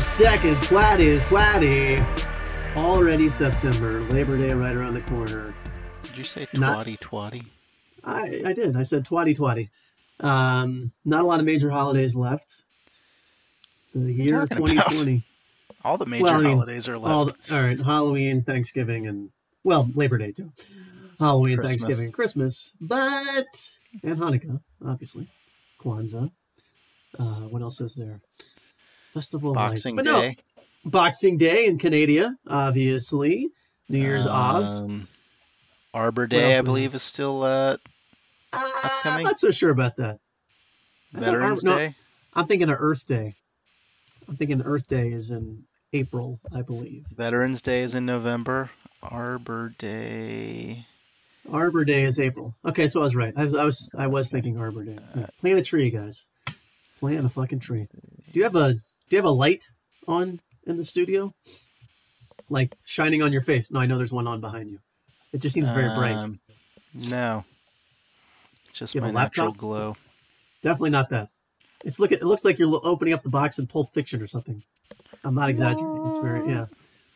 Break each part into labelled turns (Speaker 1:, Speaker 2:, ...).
Speaker 1: September 2nd, 2020. Already September. Labor Day right around the corner.
Speaker 2: Did you say twatty twatty?
Speaker 1: I, I did. I said 2020. Um, not a lot of major holidays left. The year
Speaker 2: talking about?
Speaker 1: 2020.
Speaker 2: All the major
Speaker 1: Well, I mean,
Speaker 2: holidays are left.
Speaker 1: All, the- all right. Halloween, Thanksgiving, and, well, Labor Day too. Halloween,
Speaker 2: Christmas.
Speaker 1: Thanksgiving, Christmas. But, and Hanukkah, obviously. Kwanzaa. Uh, what else is there? Festival Lights.
Speaker 2: Boxing
Speaker 1: But no,
Speaker 2: Day.
Speaker 1: Boxing Day in Canada, obviously. New Year's Eve.
Speaker 2: Um, Arbor Day, I
Speaker 1: we
Speaker 2: believe, is still uh,
Speaker 1: Uh, I'm not so sure about that.
Speaker 2: Veterans
Speaker 1: Ar- no.
Speaker 2: Day.
Speaker 1: I'm thinking of Earth Day. I'm thinking Earth Day is in April, I believe.
Speaker 2: Veterans Day is in November. Arbor Day.
Speaker 1: Arbor Day is April. Okay, so I was right. I was I was, I was thinking Arbor Day. Yeah, Plant a tree, guys. Plant a fucking tree. Do you have a Do you have a light on in the studio? Like shining on your face? No, I know there's one on behind you. It just seems very bright.
Speaker 2: Um, No. It's just
Speaker 1: You
Speaker 2: my natural
Speaker 1: laptop?
Speaker 2: glow.
Speaker 1: Definitely not that. It's look. It looks like you're opening up the box in Pulp Fiction or something. I'm not exaggerating. It's very yeah.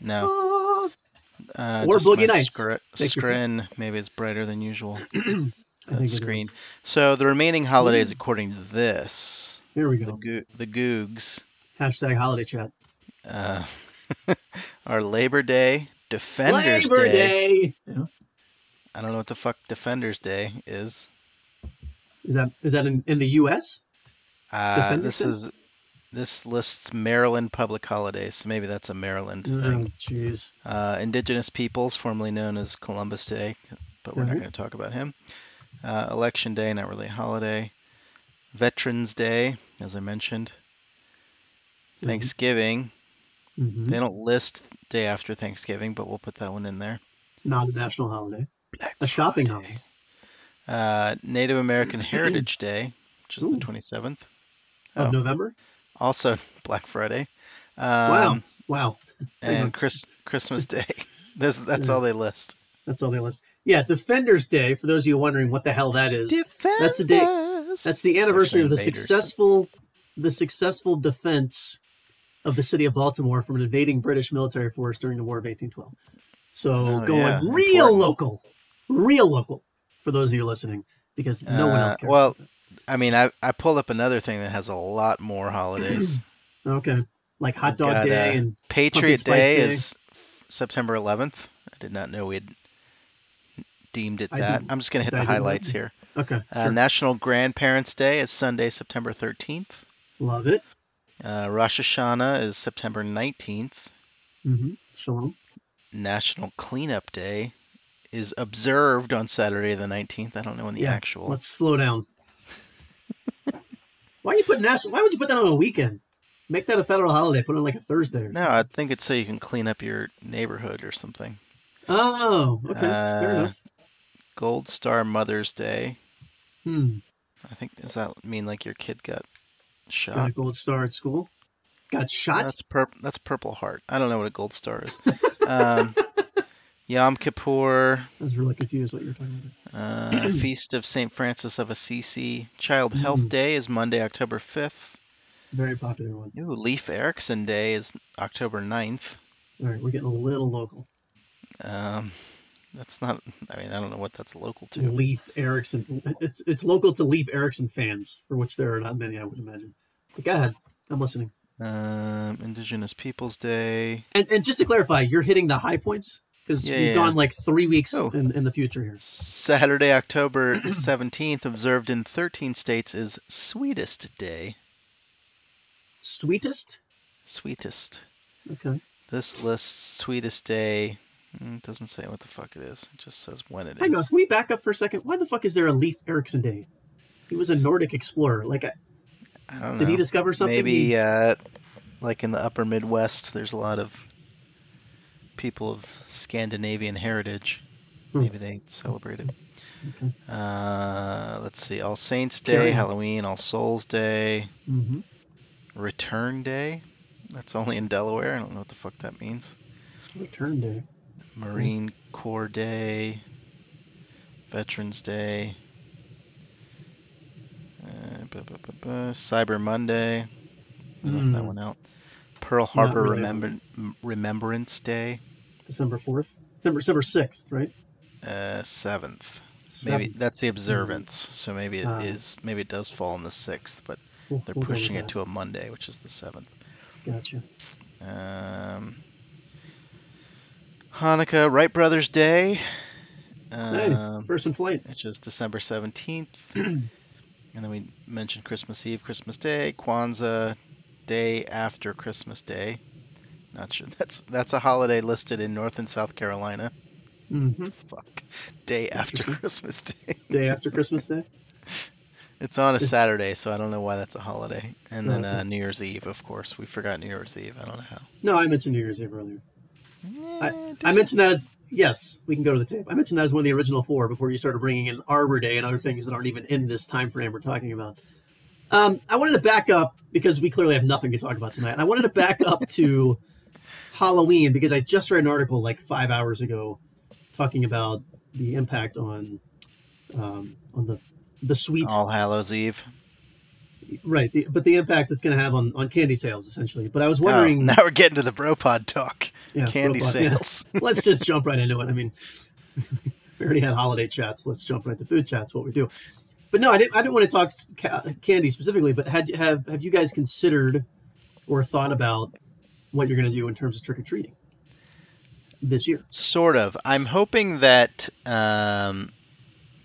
Speaker 2: No.
Speaker 1: Ah,
Speaker 2: Uh,
Speaker 1: Or Boogie
Speaker 2: my
Speaker 1: Nights.
Speaker 2: scr-
Speaker 1: Take your pick.
Speaker 2: screen. Maybe it's brighter than usual. Screen. So the remaining holidays, according to this,
Speaker 1: Here we
Speaker 2: the
Speaker 1: go.
Speaker 2: the Googs,
Speaker 1: Hashtag holiday chat.
Speaker 2: uh, are Labor Day, Defenders
Speaker 1: Labor
Speaker 2: Day.
Speaker 1: Day. Yeah.
Speaker 2: I don't know what the fuck Defenders Day is.
Speaker 1: Is that is that in, in the U.S.?
Speaker 2: Uh, this
Speaker 1: Day?
Speaker 2: is this lists Maryland public holidays, so maybe that's a Maryland
Speaker 1: Oh,
Speaker 2: thing.
Speaker 1: jeez.
Speaker 2: Uh, Indigenous peoples, formerly known as Columbus Day, but we're not going to talk about him. Uh, Election Day, not really a holiday. Veterans Day, as I mentioned.
Speaker 1: Mhm.
Speaker 2: Thanksgiving.
Speaker 1: hmm
Speaker 2: They don't list day after Thanksgiving, but we'll put that one in there.
Speaker 1: Not a national holiday.
Speaker 2: Black
Speaker 1: A shopping holiday.
Speaker 2: Uh, Native American Heritage Day, which is
Speaker 1: Ooh.
Speaker 2: the 27th.
Speaker 1: Of
Speaker 2: Oh.
Speaker 1: November.
Speaker 2: Also Black Friday. Um,
Speaker 1: Wow. Wow.
Speaker 2: And Chris, Christmas Day. That's, that's
Speaker 1: Yeah.
Speaker 2: all they list.
Speaker 1: That's all they list. Yeah, Defenders Day. For those of you wondering what the hell that is, That's the day- that's the anniversary of the
Speaker 2: invaders,
Speaker 1: successful, the successful defense of the city of Baltimore from an invading British military force during the War of 1812. So
Speaker 2: Oh,
Speaker 1: going
Speaker 2: yeah,
Speaker 1: real
Speaker 2: important.
Speaker 1: local, real local. For those of you listening, because no one else
Speaker 2: Uh,
Speaker 1: cares.
Speaker 2: well, I mean, I, I pulled up another thing that has a lot more holidays.
Speaker 1: okay, like Hot Dog
Speaker 2: got,
Speaker 1: Day
Speaker 2: uh,
Speaker 1: and
Speaker 2: Patriot
Speaker 1: Spice
Speaker 2: Day,
Speaker 1: Day.
Speaker 2: is September 11th. I did not know we had deemed it
Speaker 1: I
Speaker 2: that. I'm just going to hit
Speaker 1: I
Speaker 2: the highlights here.
Speaker 1: okay,
Speaker 2: Uh,
Speaker 1: sure.
Speaker 2: National Grandparents' Day is Sunday, September 13th.
Speaker 1: love it.
Speaker 2: Uh, Rosh Hashanah is September 19th.
Speaker 1: Mm-hmm. Shalom.
Speaker 2: National Cleanup Day is observed on Saturday the 19th. I don't know when the
Speaker 1: Yeah,
Speaker 2: actual.
Speaker 1: Let's slow down. why you put national? Why would you put that on a weekend? Make that a federal holiday. Put it on like a Thursday. Or
Speaker 2: No, I think it's so you can clean up your neighborhood or something.
Speaker 1: Oh, okay. Fair
Speaker 2: Uh,
Speaker 1: enough.
Speaker 2: Gold Star Mother's Day.
Speaker 1: Hmm.
Speaker 2: I think does that mean like your kid got
Speaker 1: Got
Speaker 2: shot?
Speaker 1: a gold star at school. Got shot.
Speaker 2: That's pur- That's Purple Heart. I don't know what a gold star is. um, Yom Kippur,
Speaker 1: I was really confused what you were talking about.
Speaker 2: uh, Feast of Saint Francis of Assisi. Child Health
Speaker 1: Mm.
Speaker 2: Day is Monday, October 5th.
Speaker 1: Very popular one.
Speaker 2: Ooh, Leif Erikson Day is October 9th.
Speaker 1: All right, we're getting a little local.
Speaker 2: Um, that's not. I mean, I don't know what that's local to.
Speaker 1: Leif Erikson. It's it's local to Leif Erikson fans, for which there are not many, I would imagine. But go ahead. I'm listening.
Speaker 2: Um, Indigenous Peoples Day.
Speaker 1: And and just to clarify, you're hitting the high points because
Speaker 2: Yeah,
Speaker 1: we've
Speaker 2: yeah,
Speaker 1: gone like three weeks
Speaker 2: Oh.
Speaker 1: in, in the future here.
Speaker 2: Saturday, October 17th, observed in 13 states, is Sweetest Day.
Speaker 1: Sweetest.
Speaker 2: Sweetest.
Speaker 1: Okay.
Speaker 2: This lists Sweetest Day. Mm, It doesn't say what the fuck it is. It just says when it is.
Speaker 1: Hang on. Can we back up for a second? Why the fuck is there a Leif Erikson Day? He was a Nordic explorer. Like, uh,
Speaker 2: I don't know.
Speaker 1: did he discover something?
Speaker 2: Maybe,
Speaker 1: He-
Speaker 2: uh, like in the upper Midwest, there's a lot of people of Scandinavian heritage.
Speaker 1: Hmm.
Speaker 2: Maybe they celebrate it.
Speaker 1: Okay.
Speaker 2: Uh, let's see. All Saints
Speaker 1: Carry
Speaker 2: Day,
Speaker 1: on.
Speaker 2: Halloween, All Souls Day,
Speaker 1: Mhm.
Speaker 2: Return Day. That's only in Delaware. I don't know what the fuck that means.
Speaker 1: Return Day.
Speaker 2: Marine Corps Day, Veterans Day, uh, Cyber Monday. I left that
Speaker 1: Hmm.
Speaker 2: one out. Pearl Harbor
Speaker 1: really
Speaker 2: Remember- Remembrance Day,
Speaker 1: December fourth, December December sixth, right?
Speaker 2: uh, seventh. Maybe that's the observance, so maybe it
Speaker 1: Ah.
Speaker 2: is. Maybe it does fall on the sixth, but
Speaker 1: We'll-
Speaker 2: they're
Speaker 1: we'll
Speaker 2: pushing it
Speaker 1: that.
Speaker 2: to a Monday, which is the seventh.
Speaker 1: Gotcha.
Speaker 2: Um, Hanukkah, Wright Brothers Day,
Speaker 1: Hey,
Speaker 2: um,
Speaker 1: first in flight.
Speaker 2: which is December seventeenth, and then we mentioned Christmas Eve, Christmas Day, Kwanzaa, day after Christmas Day. Not sure that's that's a holiday listed in North and South Carolina.
Speaker 1: hmm
Speaker 2: Fuck, day after Christmas Day.
Speaker 1: Day after Christmas Day.
Speaker 2: It's on a Saturday, so I don't know why that's a holiday. And then uh, New Year's Eve, of course. We forgot New Year's Eve. I don't know how.
Speaker 1: No, I mentioned New Year's Eve earlier.
Speaker 2: Eh, did
Speaker 1: I mentioned that as yes, we can go to the tape. I mentioned that as one of the original four before you started bringing in Arbor Day and other things that aren't even in this time frame we're talking about. Um, I wanted to back up because we clearly have nothing to talk about tonight. I wanted to back up to Halloween because I just read an article like five hours ago talking about the impact on um, on the the sweet
Speaker 2: All Hallows Eve.
Speaker 1: Right, the, but the impact it's going to have on on candy sales essentially. But I was
Speaker 2: Oh,
Speaker 1: wondering,
Speaker 2: now we're getting to the Bropod talk.
Speaker 1: yeah,
Speaker 2: Candy
Speaker 1: yeah.
Speaker 2: sales.
Speaker 1: let's just jump right into it. I mean, we already had holiday chats. Let's jump right to food chats. What we do, but no, I didn't. I didn't want to talk ca- candy specifically. But had have have you guys considered or thought about what you're going to do in terms of trick or treating this year?
Speaker 2: Sort of. I'm hoping that um,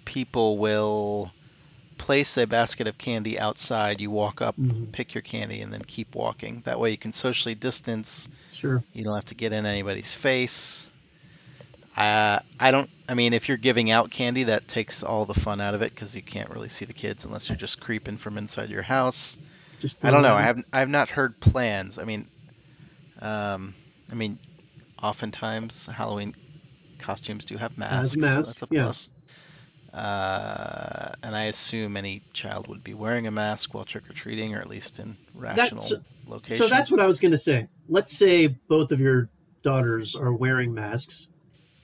Speaker 2: people will place a basket of candy outside. You walk up,
Speaker 1: Mhm.
Speaker 2: pick your candy, and then keep walking. That way you can socially distance.
Speaker 1: Sure.
Speaker 2: You don't have to get in anybody's face. Uh, I don't. I mean, if you're giving out candy, that takes all the fun out of it because you can't really see the kids unless you're just creeping from inside your house.
Speaker 1: Just
Speaker 2: I don't know.
Speaker 1: it
Speaker 2: I haven't. I've not heard plans. I mean, um, I mean, oftentimes Halloween costumes do have masks. so
Speaker 1: masks,
Speaker 2: that's a
Speaker 1: yes.
Speaker 2: Uh, and I assume any child would be wearing a mask while trick or treating, or at least in rational
Speaker 1: That's-
Speaker 2: locations.
Speaker 1: So that's what I was going to say. Let's say both of your daughters are wearing masks,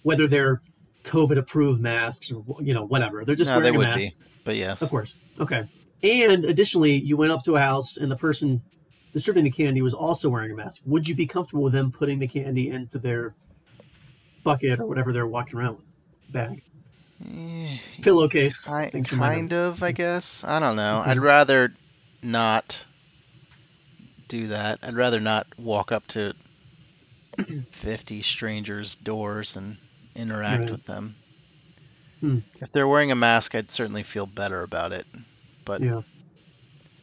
Speaker 1: whether they're COVID approved masks or you know whatever. They're just
Speaker 2: no, they
Speaker 1: wearing a
Speaker 2: would
Speaker 1: mask.
Speaker 2: be. But yes,
Speaker 1: Of course. Okay. And additionally, you went up to a house and the person distributing the candy was also wearing a mask. Would you be comfortable with them putting the candy into their bucket or whatever they're walking around with? Bag.
Speaker 2: Eh,
Speaker 1: Pillowcase. Thanks
Speaker 2: kind of, I guess. I don't know.
Speaker 1: Okay.
Speaker 2: I'd rather not do that. I'd rather not walk up to 50 strangers' doors and interact
Speaker 1: Right.
Speaker 2: with them.
Speaker 1: Hmm.
Speaker 2: If they're wearing a mask, I'd certainly feel better about it. But
Speaker 1: Yeah.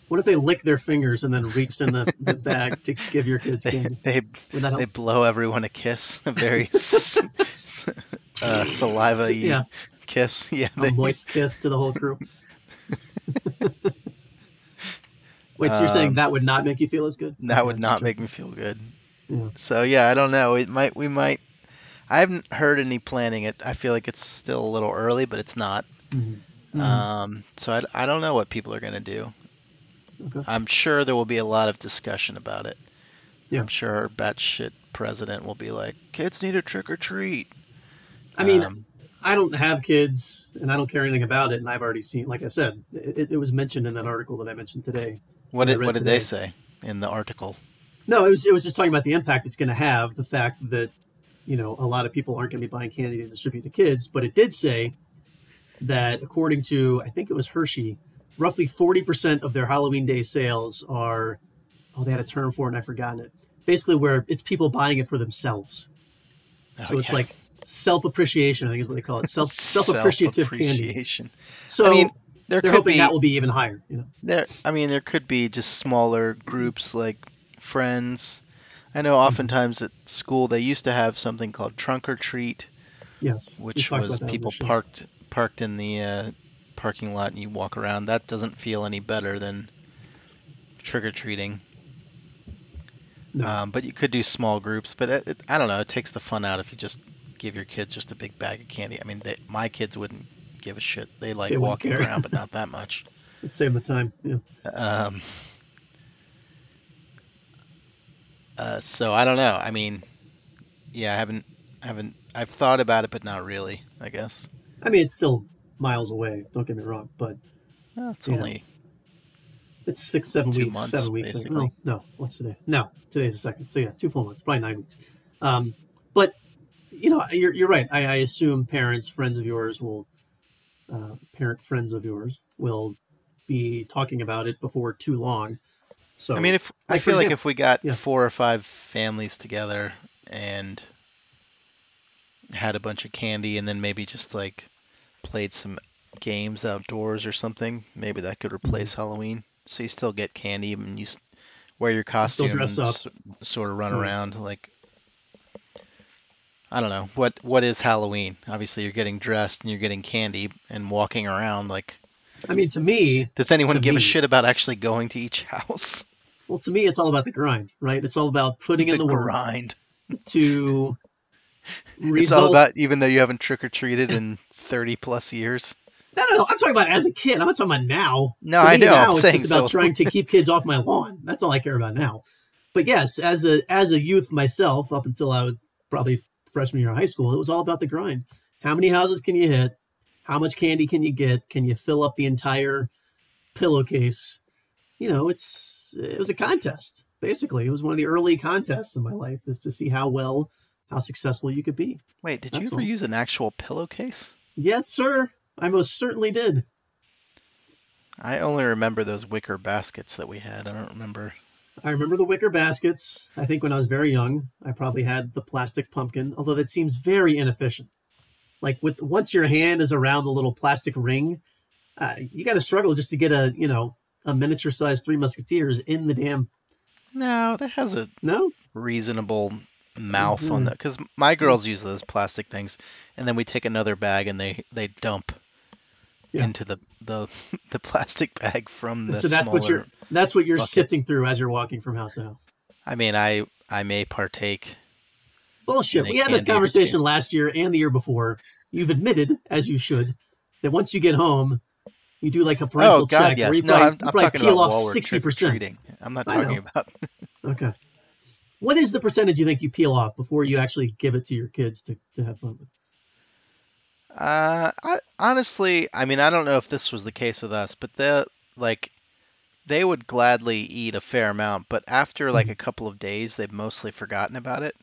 Speaker 1: What if they lick their fingers and then reached in the, the bag to give your kids
Speaker 2: they,
Speaker 1: candy?
Speaker 2: they,
Speaker 1: that
Speaker 2: they blow everyone a kiss, a very s- uh, saliva
Speaker 1: Yeah.
Speaker 2: Kiss. Yeah,
Speaker 1: A
Speaker 2: they,
Speaker 1: moist kiss to the whole crew. Wait, so you're saying
Speaker 2: Um,
Speaker 1: that would not make you feel as good?
Speaker 2: that
Speaker 1: Okay,
Speaker 2: would not make me feel good.
Speaker 1: Yeah.
Speaker 2: So yeah, I don't know. It might we might I haven't heard any planning it. I feel like it's still a little early, but it's not.
Speaker 1: Mhm. Mhm.
Speaker 2: Um, so I, I don't know what people are going to do.
Speaker 1: Okay.
Speaker 2: I'm sure there will be a lot of discussion about it.
Speaker 1: Yeah.
Speaker 2: I'm sure our batshit president will be like, kids need a trick or treat.
Speaker 1: I mean,
Speaker 2: Um,
Speaker 1: I don't have kids and I don't care anything about it. And I've already seen, like I said, it, it was mentioned in that article that I mentioned today.
Speaker 2: what did what did they say in the article?
Speaker 1: No, it was it was just talking about the impact it's going to have. The fact that you know a lot of people aren't going to be buying candy to distribute to kids, but it did say that according to I think it was Hershey, roughly forty percent of their Halloween day sales are oh they had a term for it and I've forgotten it. Basically, where it's people buying it for themselves. So
Speaker 2: Oh,
Speaker 1: it's
Speaker 2: yeah.
Speaker 1: like self appreciation. I think is what they call it. Self self appreciative candy. So
Speaker 2: I mean, there
Speaker 1: they're
Speaker 2: could
Speaker 1: hoping
Speaker 2: be
Speaker 1: that will be even higher. You know.
Speaker 2: There, I mean, there could be just smaller groups like friends. I know oftentimes at school they used to have something called trunk or treat,
Speaker 1: Yes.
Speaker 2: which was people
Speaker 1: show.
Speaker 2: parked parked in the uh, parking lot and you walk around. That doesn't feel any better than trick or treating.
Speaker 1: No.
Speaker 2: Um, but you could do small groups. But it, it, I don't know. It takes the fun out if you just give your kids just a big bag of candy. I mean, they, my kids wouldn't give a shit. They like
Speaker 1: They
Speaker 2: walking around, but not that much.
Speaker 1: It'd save the time. Yeah.
Speaker 2: Um, uh, so I don't know. I mean, yeah, I haven't, I haven't, I've thought about it, but not really. I guess.
Speaker 1: I mean, it's still miles away. Don't get me wrong, but
Speaker 2: Well, it's only
Speaker 1: It's six, seven weeks,
Speaker 2: months,
Speaker 1: seven weeks.
Speaker 2: basically.
Speaker 1: Well, no, what's today? No, today's the second. So yeah, two full months, probably nine weeks. Um, you know, you're you're right. I, I assume parents, friends of yours will, uh, parent friends of yours will be talking about it before too long. So
Speaker 2: I mean, if I
Speaker 1: like, for
Speaker 2: feel like
Speaker 1: example-
Speaker 2: if we got
Speaker 1: yeah.
Speaker 2: four or five families together and had a bunch of candy, and then maybe just like played some games outdoors or something, maybe that could replace
Speaker 1: Mm-hmm.
Speaker 2: Halloween. So you still get candy and you wear your
Speaker 1: still
Speaker 2: costume
Speaker 1: dress
Speaker 2: and
Speaker 1: up.
Speaker 2: s- sort of run
Speaker 1: Right.
Speaker 2: around like. I don't know what what is Halloween. Obviously, you're getting dressed and you're getting candy and walking around. Like,
Speaker 1: I mean, to me,
Speaker 2: does anyone give
Speaker 1: me-
Speaker 2: a shit about actually going to each house?
Speaker 1: well, to me, it's all about the grind, right? It's all about putting in the work
Speaker 2: grind.
Speaker 1: to
Speaker 2: It's
Speaker 1: result.
Speaker 2: all about even though you haven't trick or treated in 30 plus years.
Speaker 1: No, no, no. I'm talking about as a kid. I'm not talking about now.
Speaker 2: No,
Speaker 1: To
Speaker 2: I know.
Speaker 1: Now
Speaker 2: I'm
Speaker 1: it's just about
Speaker 2: so.
Speaker 1: trying to keep kids off my lawn. That's all I care about now. But yes, as a as a youth myself, up until I was probably freshman year of high school, it was all about the grind. How many houses can you hit? How much candy can you get? Can you fill up the entire pillowcase? You know, it's it was a contest. Basically, it was one of the early contests in my life is to see how well, how successful you could be.
Speaker 2: Wait, did you ever
Speaker 1: all.
Speaker 2: use an actual pillowcase?
Speaker 1: Yes, sir. I most certainly did.
Speaker 2: I only remember those wicker baskets that we had. I don't remember.
Speaker 1: I remember the wicker baskets. I think when I was very young, I probably had the plastic pumpkin, although that seems very inefficient. Like with once your hand is around the little plastic ring, uh, you got to struggle just to get a you know a miniature sized Three Musketeers in the damn.
Speaker 2: No, that has a
Speaker 1: No,
Speaker 2: reasonable mouth on
Speaker 1: Mhm.
Speaker 2: that because my girls use those plastic things, and then we take another bag and they they dump
Speaker 1: Yeah.
Speaker 2: into the the the plastic bag from the
Speaker 1: so that's what you're that's what you're
Speaker 2: bucket.
Speaker 1: sifting through as you're walking from house to house.
Speaker 2: I mean, I I may partake.
Speaker 1: Bullshit. We had this conversation last year and the year before. You've admitted, as you should, that once you get home, you do like a oh, parental
Speaker 2: oh God,
Speaker 1: check.
Speaker 2: yes.
Speaker 1: where you
Speaker 2: No,
Speaker 1: probably,
Speaker 2: I'm,
Speaker 1: you
Speaker 2: I'm
Speaker 1: probably
Speaker 2: talking
Speaker 1: peel
Speaker 2: about
Speaker 1: off sixty percent.
Speaker 2: I'm not talking about.
Speaker 1: Okay. What is the percentage you think you peel off before you actually give it to your kids to, to have fun with?
Speaker 2: Uh, I, honestly, I mean, I don't know if this was the case with us, but they like they would gladly eat a fair amount, but after like
Speaker 1: Mhm.
Speaker 2: a couple of days, they've mostly forgotten about it.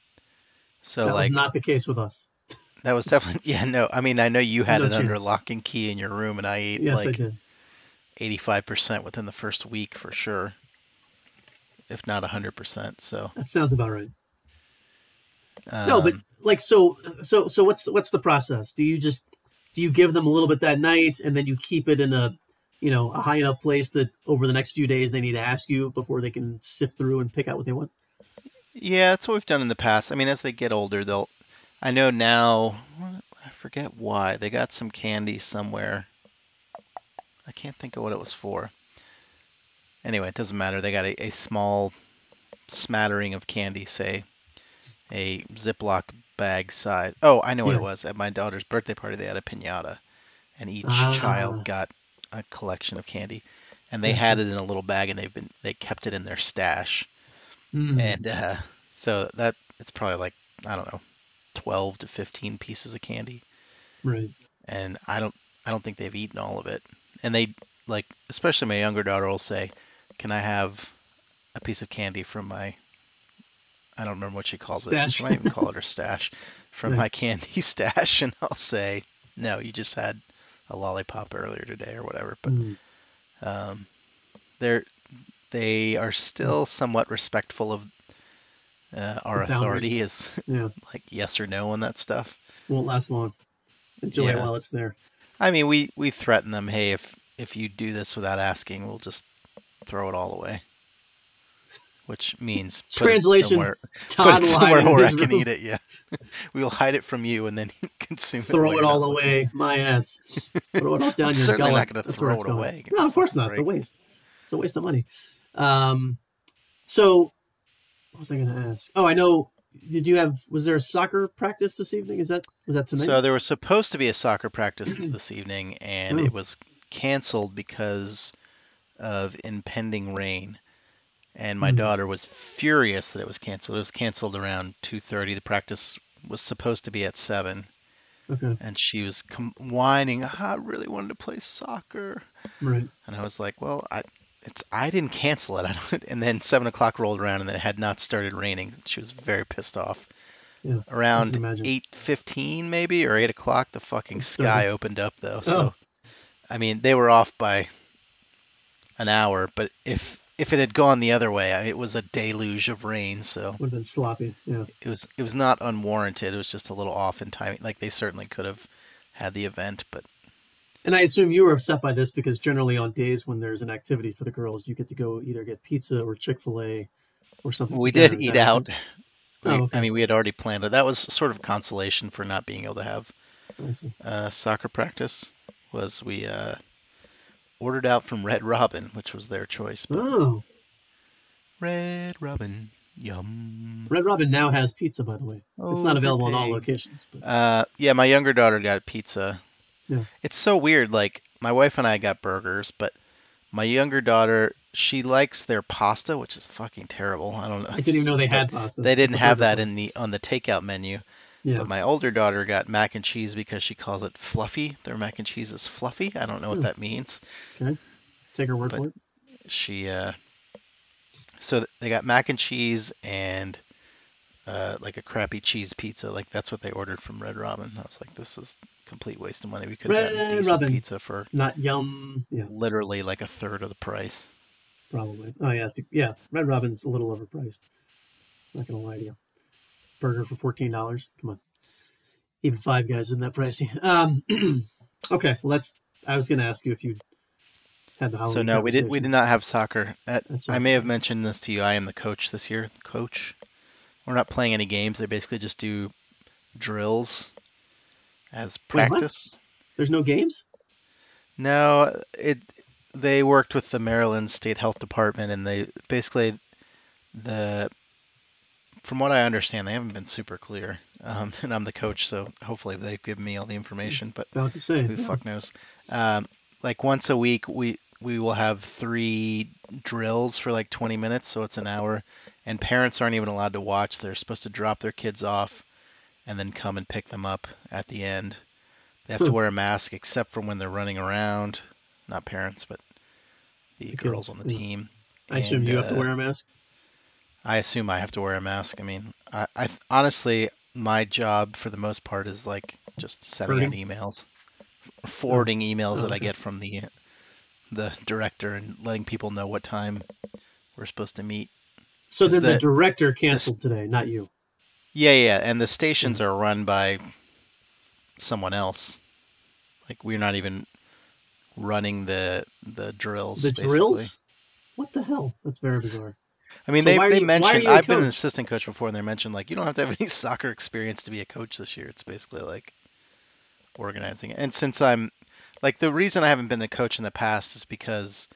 Speaker 2: So
Speaker 1: that
Speaker 2: like
Speaker 1: was not the case with us.
Speaker 2: that was definitely yeah no. I mean, I know you had
Speaker 1: No
Speaker 2: it under lock and key in your room, and I ate
Speaker 1: Yes,
Speaker 2: like 85% within the first week for sure, if not 100%. So
Speaker 1: That sounds about right.
Speaker 2: Um,
Speaker 1: no, but like so so so what's what's the process? Do you just do you give them a little bit that night and then you keep it in a you know a high enough place that over the next few days they need to ask you before they can sift through and pick out what they want?
Speaker 2: Yeah, that's what we've done in the past. I mean, as they get older, they'll. I know now. I forget why they got some candy somewhere. I can't think of what it was for. Anyway, it doesn't matter. They got a, a small smattering of candy, say a Ziploc bag size. Oh, I know what
Speaker 1: Yeah.
Speaker 2: it was. At my daughter's birthday party, they had a pinata, and each
Speaker 1: Ah.
Speaker 2: child got a collection of candy, and they had it in a little bag, and they've been they kept it in their stash
Speaker 1: Mm.
Speaker 2: and uh, so that it's probably like I don't know, twelve to fifteen pieces of candy,
Speaker 1: right.
Speaker 2: and I don't I don't think they've eaten all of it. And they like, especially my younger daughter will say, "Can I have a piece of candy from my?" I don't remember what she calls it. She might even call it her stash from my candy stash, and I'll say, "No, you just had a lollipop earlier today or whatever." But
Speaker 1: Mm.
Speaker 2: um, they're they are still somewhat respectful of uh, our authority is
Speaker 1: Yeah,
Speaker 2: like yes or no on that stuff.
Speaker 1: won't last long. Enjoy it while it's there.
Speaker 2: I mean, we we threaten them, hey, if if you do this without asking, we'll just throw it all away. Which means
Speaker 1: Translation,
Speaker 2: somewhere, put it somewhere where I can
Speaker 1: room,
Speaker 2: eat it. Yeah, we'll hide it from you and then consume it.
Speaker 1: Throw it all away, my ass. Throw it all down
Speaker 2: I'm
Speaker 1: your
Speaker 2: certainly
Speaker 1: gullet.
Speaker 2: not gonna throw
Speaker 1: where it's
Speaker 2: it
Speaker 1: going.
Speaker 2: away.
Speaker 1: No, of course not. It's a waste. It's a waste of money. Um, so what was I going to ask? Oh, I know. Did you have? Was there a soccer practice this evening? Is that was that tonight?
Speaker 2: So there was supposed to be a soccer practice this evening, and
Speaker 1: Oh.
Speaker 2: it was canceled because of impending rain. And my
Speaker 1: Hmm.
Speaker 2: daughter was furious that it was canceled. It was canceled around 2:30. The practice was supposed to be at 7,
Speaker 1: okay,
Speaker 2: and she was com- whining, "Ah, "I really wanted to play soccer."
Speaker 1: right.
Speaker 2: And I was like, "Well, I it's I didn't cancel it. I don't, and then seven o'clock rolled around and it had not started raining. She was very pissed off.
Speaker 1: Yeah,
Speaker 2: Around eight fifteen maybe or eight o'clock, the fucking sky opened up though. So
Speaker 1: Oh.
Speaker 2: I mean, they were off by an hour, but if if it had gone the other way, it was a deluge of rain. So
Speaker 1: Would have been sloppy. Yeah.
Speaker 2: it was it was not unwarranted. It was just a little off in timing. Like they certainly could have had the event, but
Speaker 1: And I assume you were upset by this because generally on days when there's an activity for the girls, you get to go either get pizza or Chick Fil A or something.
Speaker 2: we did eat out. We,
Speaker 1: Oh, okay.
Speaker 2: I mean, we had already planned it. That was sort of consolation for not being able to have uh, soccer practice. Was we uh, ordered out from Red Robin, which was their choice. But
Speaker 1: Oh,
Speaker 2: Red Robin, yum.
Speaker 1: Red Robin now has pizza, by the way. It's not available in all locations, but
Speaker 2: Uh, yeah, my younger daughter got pizza.
Speaker 1: Yeah.
Speaker 2: It's so weird. Like my wife and I got burgers, but my younger daughter, she likes their pasta, which is fucking terrible. I don't know.
Speaker 1: I didn't even know they had pasta.
Speaker 2: They didn't have that in the on the takeout menu.
Speaker 1: Yeah.
Speaker 2: But my older daughter got mac and cheese because she calls it fluffy. Their mac and cheese is fluffy. I don't know what
Speaker 1: Hmm.
Speaker 2: that means. Okay.
Speaker 1: Take her word
Speaker 2: but-
Speaker 1: for it.
Speaker 2: She uh so they got mac and cheese and uh like a crappy cheese pizza. Like that's what they ordered from Red Robin. I was like this is complete waste of money. We could have gotten decent
Speaker 1: Robin.
Speaker 2: pizza for
Speaker 1: Not yum. Yeah,
Speaker 2: literally like a third of the price.
Speaker 1: probably. Oh yeah, it's yeah. Red Robin's a little overpriced. Not gonna lie to you. Burger for fourteen dollars. Come on. Even Five Guys isn't that pricey. Um. okay, well, let's. I was gonna ask you if you had the Halloween.
Speaker 2: So no, we did we did not have soccer. At, I may have mentioned this to you. I am the coach this year. Coach. We're not playing any games. They basically just do drills as
Speaker 1: Wait,
Speaker 2: practice.
Speaker 1: There's no games.
Speaker 2: No, it they worked with the Maryland State Health Department and they basically the from what I understand, they haven't been super clear. Um, and I'm the coach, so hopefully they've given me all the information. But
Speaker 1: About to say.
Speaker 2: who the
Speaker 1: yeah.
Speaker 2: fuck knows? Um, like once a week, we we will have three drills for like 20 minutes, so it's an hour, and parents aren't even allowed to watch. They're supposed to drop their kids off, and then come and pick them up at the end. They have to wear a mask except for when they're running around. Not parents, but the,
Speaker 1: The
Speaker 2: girls on the
Speaker 1: yeah.
Speaker 2: team.
Speaker 1: I assume
Speaker 2: And,
Speaker 1: you have to
Speaker 2: uh,
Speaker 1: wear a mask.
Speaker 2: I assume I have to wear a mask. I mean, I, I honestly, my job for the most part is like just sending out emails, forwarding emails
Speaker 1: Oh,
Speaker 2: that I get from the the director and letting people know what time we're supposed to meet.
Speaker 1: So then the
Speaker 2: the-
Speaker 1: director canceled today, not you.
Speaker 2: Yeah, yeah, and the stations
Speaker 1: Hmm.
Speaker 2: are run by someone else. Like we're not even running the the drills.
Speaker 1: The
Speaker 2: basically.
Speaker 1: drills? What the hell? That's very bizarre.
Speaker 2: I mean,
Speaker 1: So
Speaker 2: they they
Speaker 1: you-
Speaker 2: mentioned I've been an assistant coach before, and they mentioned like you don't have to have any soccer experience to be a coach this year. It's basically like organizing it. And since I'm like the reason I haven't been a coach in the past is because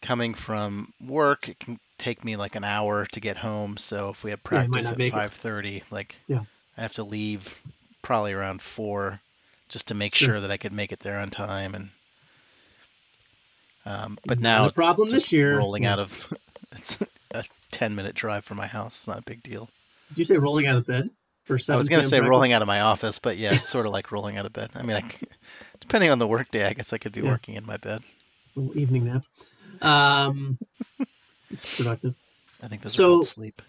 Speaker 2: coming from work, it can take me like an hour to get home. So if we have
Speaker 1: Yeah,
Speaker 2: practice
Speaker 1: not
Speaker 2: at five thirty, like
Speaker 1: Yeah.
Speaker 2: I have to leave probably around four just to make
Speaker 1: Sure.
Speaker 2: sure that I could make it there on time and. Um, but now
Speaker 1: a problem this year.
Speaker 2: rolling
Speaker 1: Yeah.
Speaker 2: out of it's a 10 minute drive from my house it's not a big deal
Speaker 1: Did you say rolling out of bed for
Speaker 2: i was going to say
Speaker 1: practice?
Speaker 2: rolling out of my office but yeah it's sort of like rolling out of bed i mean I depending on the work day i guess i could be
Speaker 1: Yeah.
Speaker 2: working in my bed
Speaker 1: Little evening nap. Um, it's productive.
Speaker 2: i think those
Speaker 1: So-
Speaker 2: sleep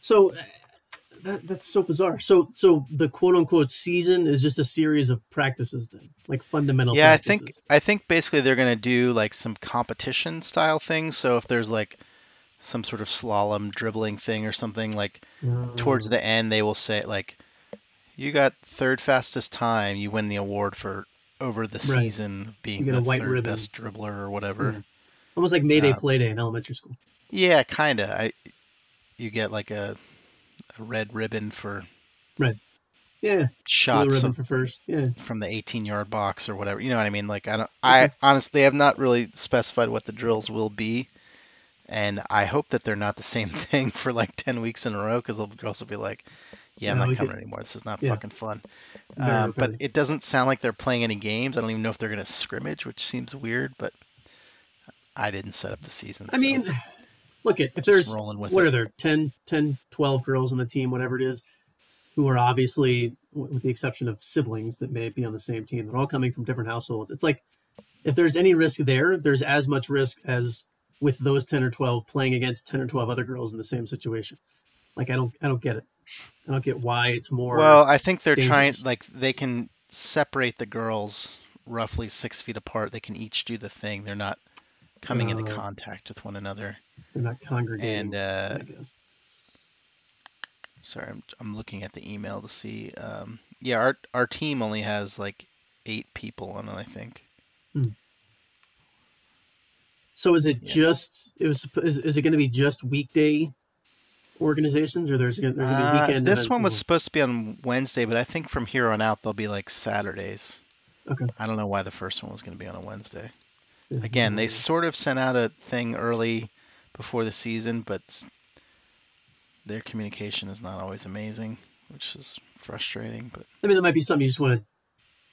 Speaker 1: So uh, that that's so bizarre. So so the quote unquote season is just a series of practices then, like fundamental.
Speaker 2: yeah i think i think basically they're going to do like some competition style things so if there's like some sort of slalom dribbling thing or something like towards
Speaker 1: Uh,
Speaker 2: the end they will say like you got third fastest time you win the award for over the
Speaker 1: Right.
Speaker 2: season being the
Speaker 1: white
Speaker 2: third
Speaker 1: ribbon.
Speaker 2: best dribbler or whatever
Speaker 1: Yeah. almost like Mayday
Speaker 2: uh,
Speaker 1: play day in elementary school.
Speaker 2: Yeah, kind of. I you get like a, a red ribbon for
Speaker 1: Red. Yeah,
Speaker 2: shots of,
Speaker 1: for first. Yeah,
Speaker 2: from the 18 yard box or whatever. You know what I mean? Like I don't. I honestly have not really specified what the drills will be, and I hope that they're not the same thing for like 10 weeks in a row because they'll also be like, yeah, I'm
Speaker 1: No,
Speaker 2: not coming
Speaker 1: could-
Speaker 2: anymore. This is not
Speaker 1: yeah.
Speaker 2: fucking fun. Um, but it doesn't sound like they're playing any games. I don't even know if they're gonna scrimmage, which seems weird. But I didn't set up the season.
Speaker 1: I
Speaker 2: so
Speaker 1: mean, look at if there's
Speaker 2: rolling with
Speaker 1: what
Speaker 2: it.
Speaker 1: are there 10, 10, 12 girls on the team, whatever it is, who are obviously, with the exception of siblings that may be on the same team, they're all coming from different households. It's like if there's any risk there, there's as much risk as with those 10 or 12 playing against 10 or 12 other girls in the same situation. Like I don't I don't get it. I don't get why it's more
Speaker 2: Well, I think they're
Speaker 1: dangerous.
Speaker 2: trying like they can separate the girls roughly six feet apart. They can each do the thing. They're not coming into
Speaker 1: Uh,
Speaker 2: contact with one another.
Speaker 1: they're not congregating.
Speaker 2: And uh,
Speaker 1: I guess.
Speaker 2: sorry, I'm I'm looking at the email to see. Um, yeah, our our team only has like eight people on it. I think.
Speaker 1: So is it
Speaker 2: yeah.
Speaker 1: just it was is, is it going to be just weekday organizations or there's going to be
Speaker 2: Uh,
Speaker 1: weekend
Speaker 2: this one was supposed to be on Wednesday, but I think from here on out they'll be like Saturdays.
Speaker 1: Okay.
Speaker 2: I don't know why the first one was going to be on a Wednesday. Again, they sort of sent out a thing early before the season, but their communication is not always amazing, which is frustrating. But
Speaker 1: I mean, that might be something you just want to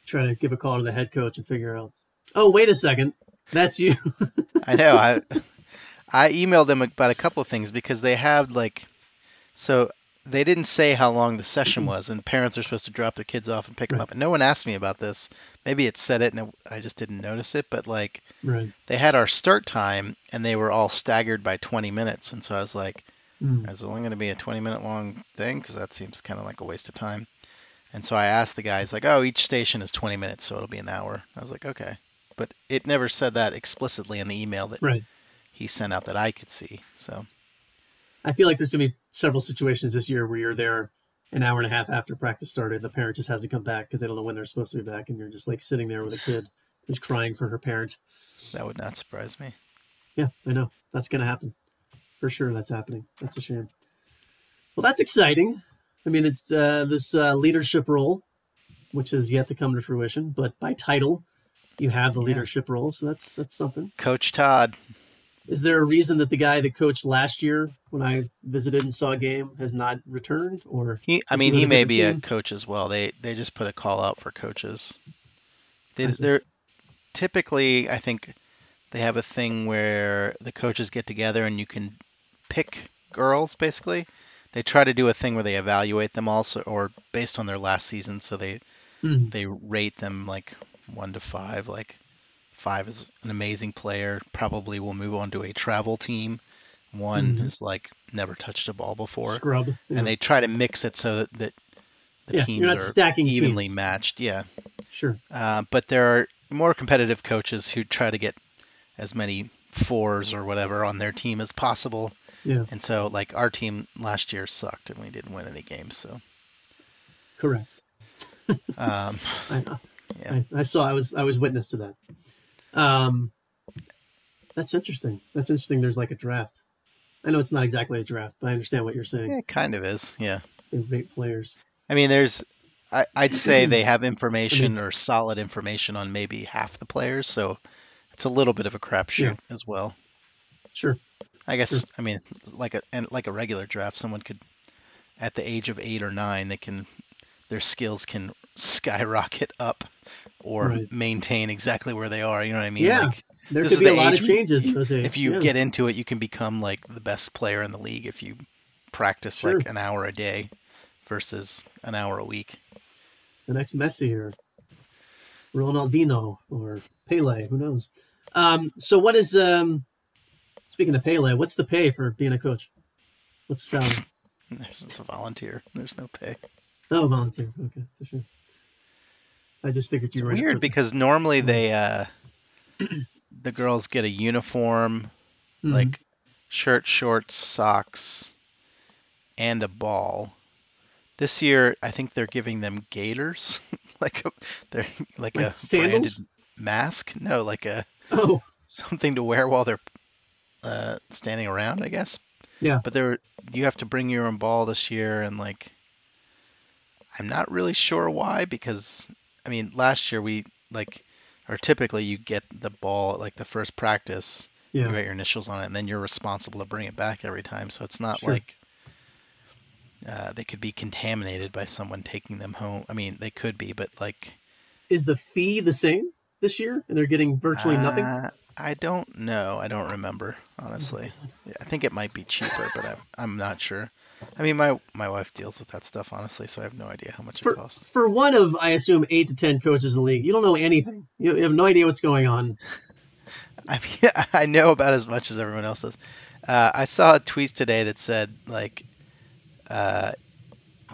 Speaker 1: try to give a call to the head coach and figure out. Oh, wait a second, that's you.
Speaker 2: I know I I emailed them about a couple of things because they have like so they didn't say how long the session was, and the parents are supposed to drop their kids off and pick them up. And no one asked me about this. Maybe it said it, and it- I just didn't notice it. But like
Speaker 1: right.
Speaker 2: they had our start time, and they were all staggered by 20 minutes, and so I was like.
Speaker 1: Mm.
Speaker 2: Is it only going to be a 20 minute long thing? Because that seems kind of like a waste of time. And so I asked the guys, like, oh, each station is 20 minutes, so it'll be an hour. I was like, okay. But it never said that explicitly in the email that
Speaker 1: Right.
Speaker 2: he sent out that I could see. So,
Speaker 1: I feel like there's going to be several situations this year where you're there an hour and a half after practice started. The parent just hasn't come back because they don't know when they're supposed to be back, and you're just like sitting there with a kid who's crying for her parent.
Speaker 2: that would not surprise me.
Speaker 1: Yeah, I know that's going to happen for sure. That's happening. That's a shame. Well, that's exciting. I mean, it's uh, this uh, leadership role, which has yet to come to fruition, but by title, you have the
Speaker 2: Yeah.
Speaker 1: leadership role, so that's that's something.
Speaker 2: Coach Todd,
Speaker 1: Is there a reason that the guy that coached last year when I visited and saw a game has not returned, or
Speaker 2: he, I
Speaker 1: Is he
Speaker 2: mean, he may
Speaker 1: different
Speaker 2: be a coach as well. They they just put a call out for coaches. They, they're typically, I think, they have a thing where the coaches get together and you can pick girls. Basically, they try to do a thing where they evaluate them also, or based on their last season. So they
Speaker 1: Hmm,
Speaker 2: they rate them like one to five. Like five is an amazing player, probably will move on to a travel team. One
Speaker 1: Mhm.
Speaker 2: is like never touched a ball before,
Speaker 1: scrub? Yeah.
Speaker 2: and they try to mix it so that, the
Speaker 1: Yeah,
Speaker 2: teams
Speaker 1: you're not
Speaker 2: are
Speaker 1: stacking
Speaker 2: evenly
Speaker 1: teams.
Speaker 2: matched. Yeah,
Speaker 1: Sure.
Speaker 2: uh, but there are more competitive coaches who try to get as many fours or whatever on their team as possible.
Speaker 1: Yeah.
Speaker 2: And so, like our team last year sucked, and we didn't win any games. So,
Speaker 1: Correct.
Speaker 2: um,
Speaker 1: I,
Speaker 2: Yeah.
Speaker 1: I, I saw. I was. I was witness to that. Um, that's interesting. That's interesting. There's like a draft. I know it's not exactly a draft, but I understand what you're saying.
Speaker 2: yeah, it kind of is. Yeah.
Speaker 1: Rate players.
Speaker 2: I mean, there's, I, I'd say they have information or solid information on maybe half the players, so it's a little bit of a crapshoot as well.
Speaker 1: Sure.
Speaker 2: I guess.
Speaker 1: Sure.
Speaker 2: I mean, like a and like a regular draft, someone could, at the age of eight or nine, they can, their skills can skyrocket up, or
Speaker 1: Right.
Speaker 2: maintain exactly where they are. You know what I mean?
Speaker 1: Yeah.
Speaker 2: Like,
Speaker 1: There could be a lot of changes
Speaker 2: if you
Speaker 1: yeah.
Speaker 2: get into it, you can become like the best player in the league if you practice
Speaker 1: Sure.
Speaker 2: like an hour a day versus an hour a week.
Speaker 1: the next Messi or Ronaldinho or Pele, who knows? Um, so what is um, speaking of Pele? What's the pay for being a coach? What's the salary?
Speaker 2: There's, it's a volunteer. There's no pay.
Speaker 1: oh, volunteer. Okay, so sure. I just figured
Speaker 2: It's
Speaker 1: you were
Speaker 2: weird because normally they uh the girls get a uniform,
Speaker 1: Mm-hmm.
Speaker 2: like shirt, shorts, socks, and a ball. This year, I think they're giving them gaiters, like a, they're like,
Speaker 1: Like
Speaker 2: a
Speaker 1: sandals?
Speaker 2: branded mask. No, like a
Speaker 1: oh,
Speaker 2: something to wear while they're uh, standing around, I guess.
Speaker 1: Yeah.
Speaker 2: But there, you have to bring your own ball this year, and like, I'm not really sure why because I mean, last year we like, or typically you get the ball at like the first practice,
Speaker 1: yeah.
Speaker 2: you write your initials on it, and then you're responsible to bring it back every time. So it's not
Speaker 1: Sure.
Speaker 2: like uh, they could be contaminated by someone taking them home. I mean, they could be, but like,
Speaker 1: is the fee the same this year, and they're getting virtually nothing?
Speaker 2: Uh, I don't know. I don't remember honestly.
Speaker 1: Oh,
Speaker 2: I think it might be cheaper, but I'm, I'm not sure. I mean, my my wife deals with that stuff honestly, so I have no idea how much
Speaker 1: For
Speaker 2: it costs.
Speaker 1: for one of I assume eight to ten coaches in the league, you don't know anything. You, you have no idea what's going on.
Speaker 2: I mean, I know about as much as everyone else does. Uh, I saw a tweet today that said like, uh,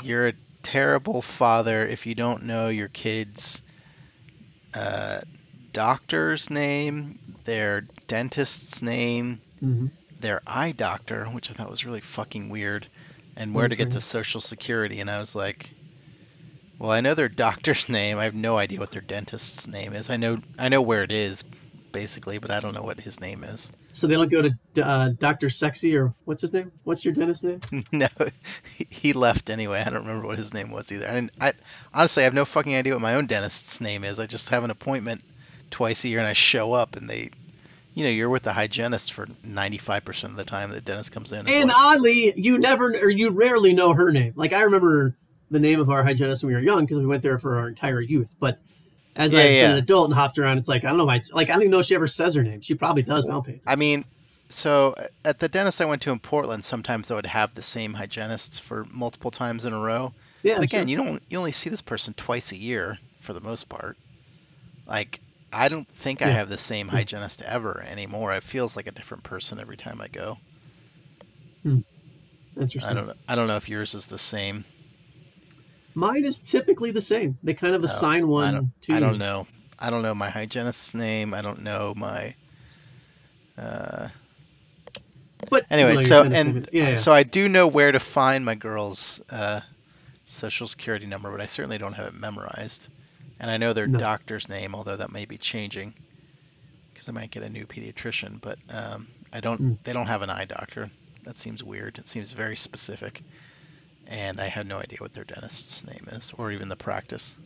Speaker 2: "You're a terrible father if you don't know your kid's uh, doctor's name, their dentist's name,
Speaker 1: hmm
Speaker 2: their eye doctor," which I thought was really fucking weird, and where to get to Social Security. And I was like, "Well, I know their doctor's name. I have no idea what their dentist's name is. I know I know where it is." Basically, but I don't know what his name is.
Speaker 1: So they don't go to uh, Doctor Sexy or what's his name? What's your dentist's name?
Speaker 2: No, he- he left anyway. I don't remember what his name was either. I, I honestly I have no fucking idea what my own dentist's name is. I just have an appointment twice a year and I show up and they, you know, you're with the hygienist for 95% of the time that Dennis comes in.
Speaker 1: And
Speaker 2: like,
Speaker 1: oddly, you never or you rarely know her name. Like I remember the name of our hygienist when we were young because we went there for our entire youth. But as
Speaker 2: Yeah,
Speaker 1: I've been an adult and hopped around, it's like I don't know. My, like I don't even know if she ever says her name. She probably does. but I.
Speaker 2: I mean, so uh, at the dentist I went to in Portland, sometimes they would have the same hygienist for multiple times in a row.
Speaker 1: Yeah,
Speaker 2: But again,
Speaker 1: sure.
Speaker 2: you don't you only see this person twice a year for the most part. Like I don't think I have the same hygienist ever anymore. It feels like a different person every time I go.
Speaker 1: interesting.
Speaker 2: I don't know. I don't know if yours is the same.
Speaker 1: Mine is typically the same. They kind of assign one
Speaker 2: Oh, I don't,
Speaker 1: to
Speaker 2: I don't know. I don't know my hygienist's name. I don't know my. Uh,
Speaker 1: But
Speaker 2: anyway,
Speaker 1: your
Speaker 2: so and
Speaker 1: yeah, yeah.
Speaker 2: so I do know where to find my girl's uh, social security number, but I certainly don't have it memorized. And I know their
Speaker 1: No.
Speaker 2: doctor's name, although that may be changing because I might get a new pediatrician. But um, I don't.
Speaker 1: Mm.
Speaker 2: They don't have an eye doctor. That seems weird. It seems very specific, and I have no idea what their dentist's name is, or even the practice.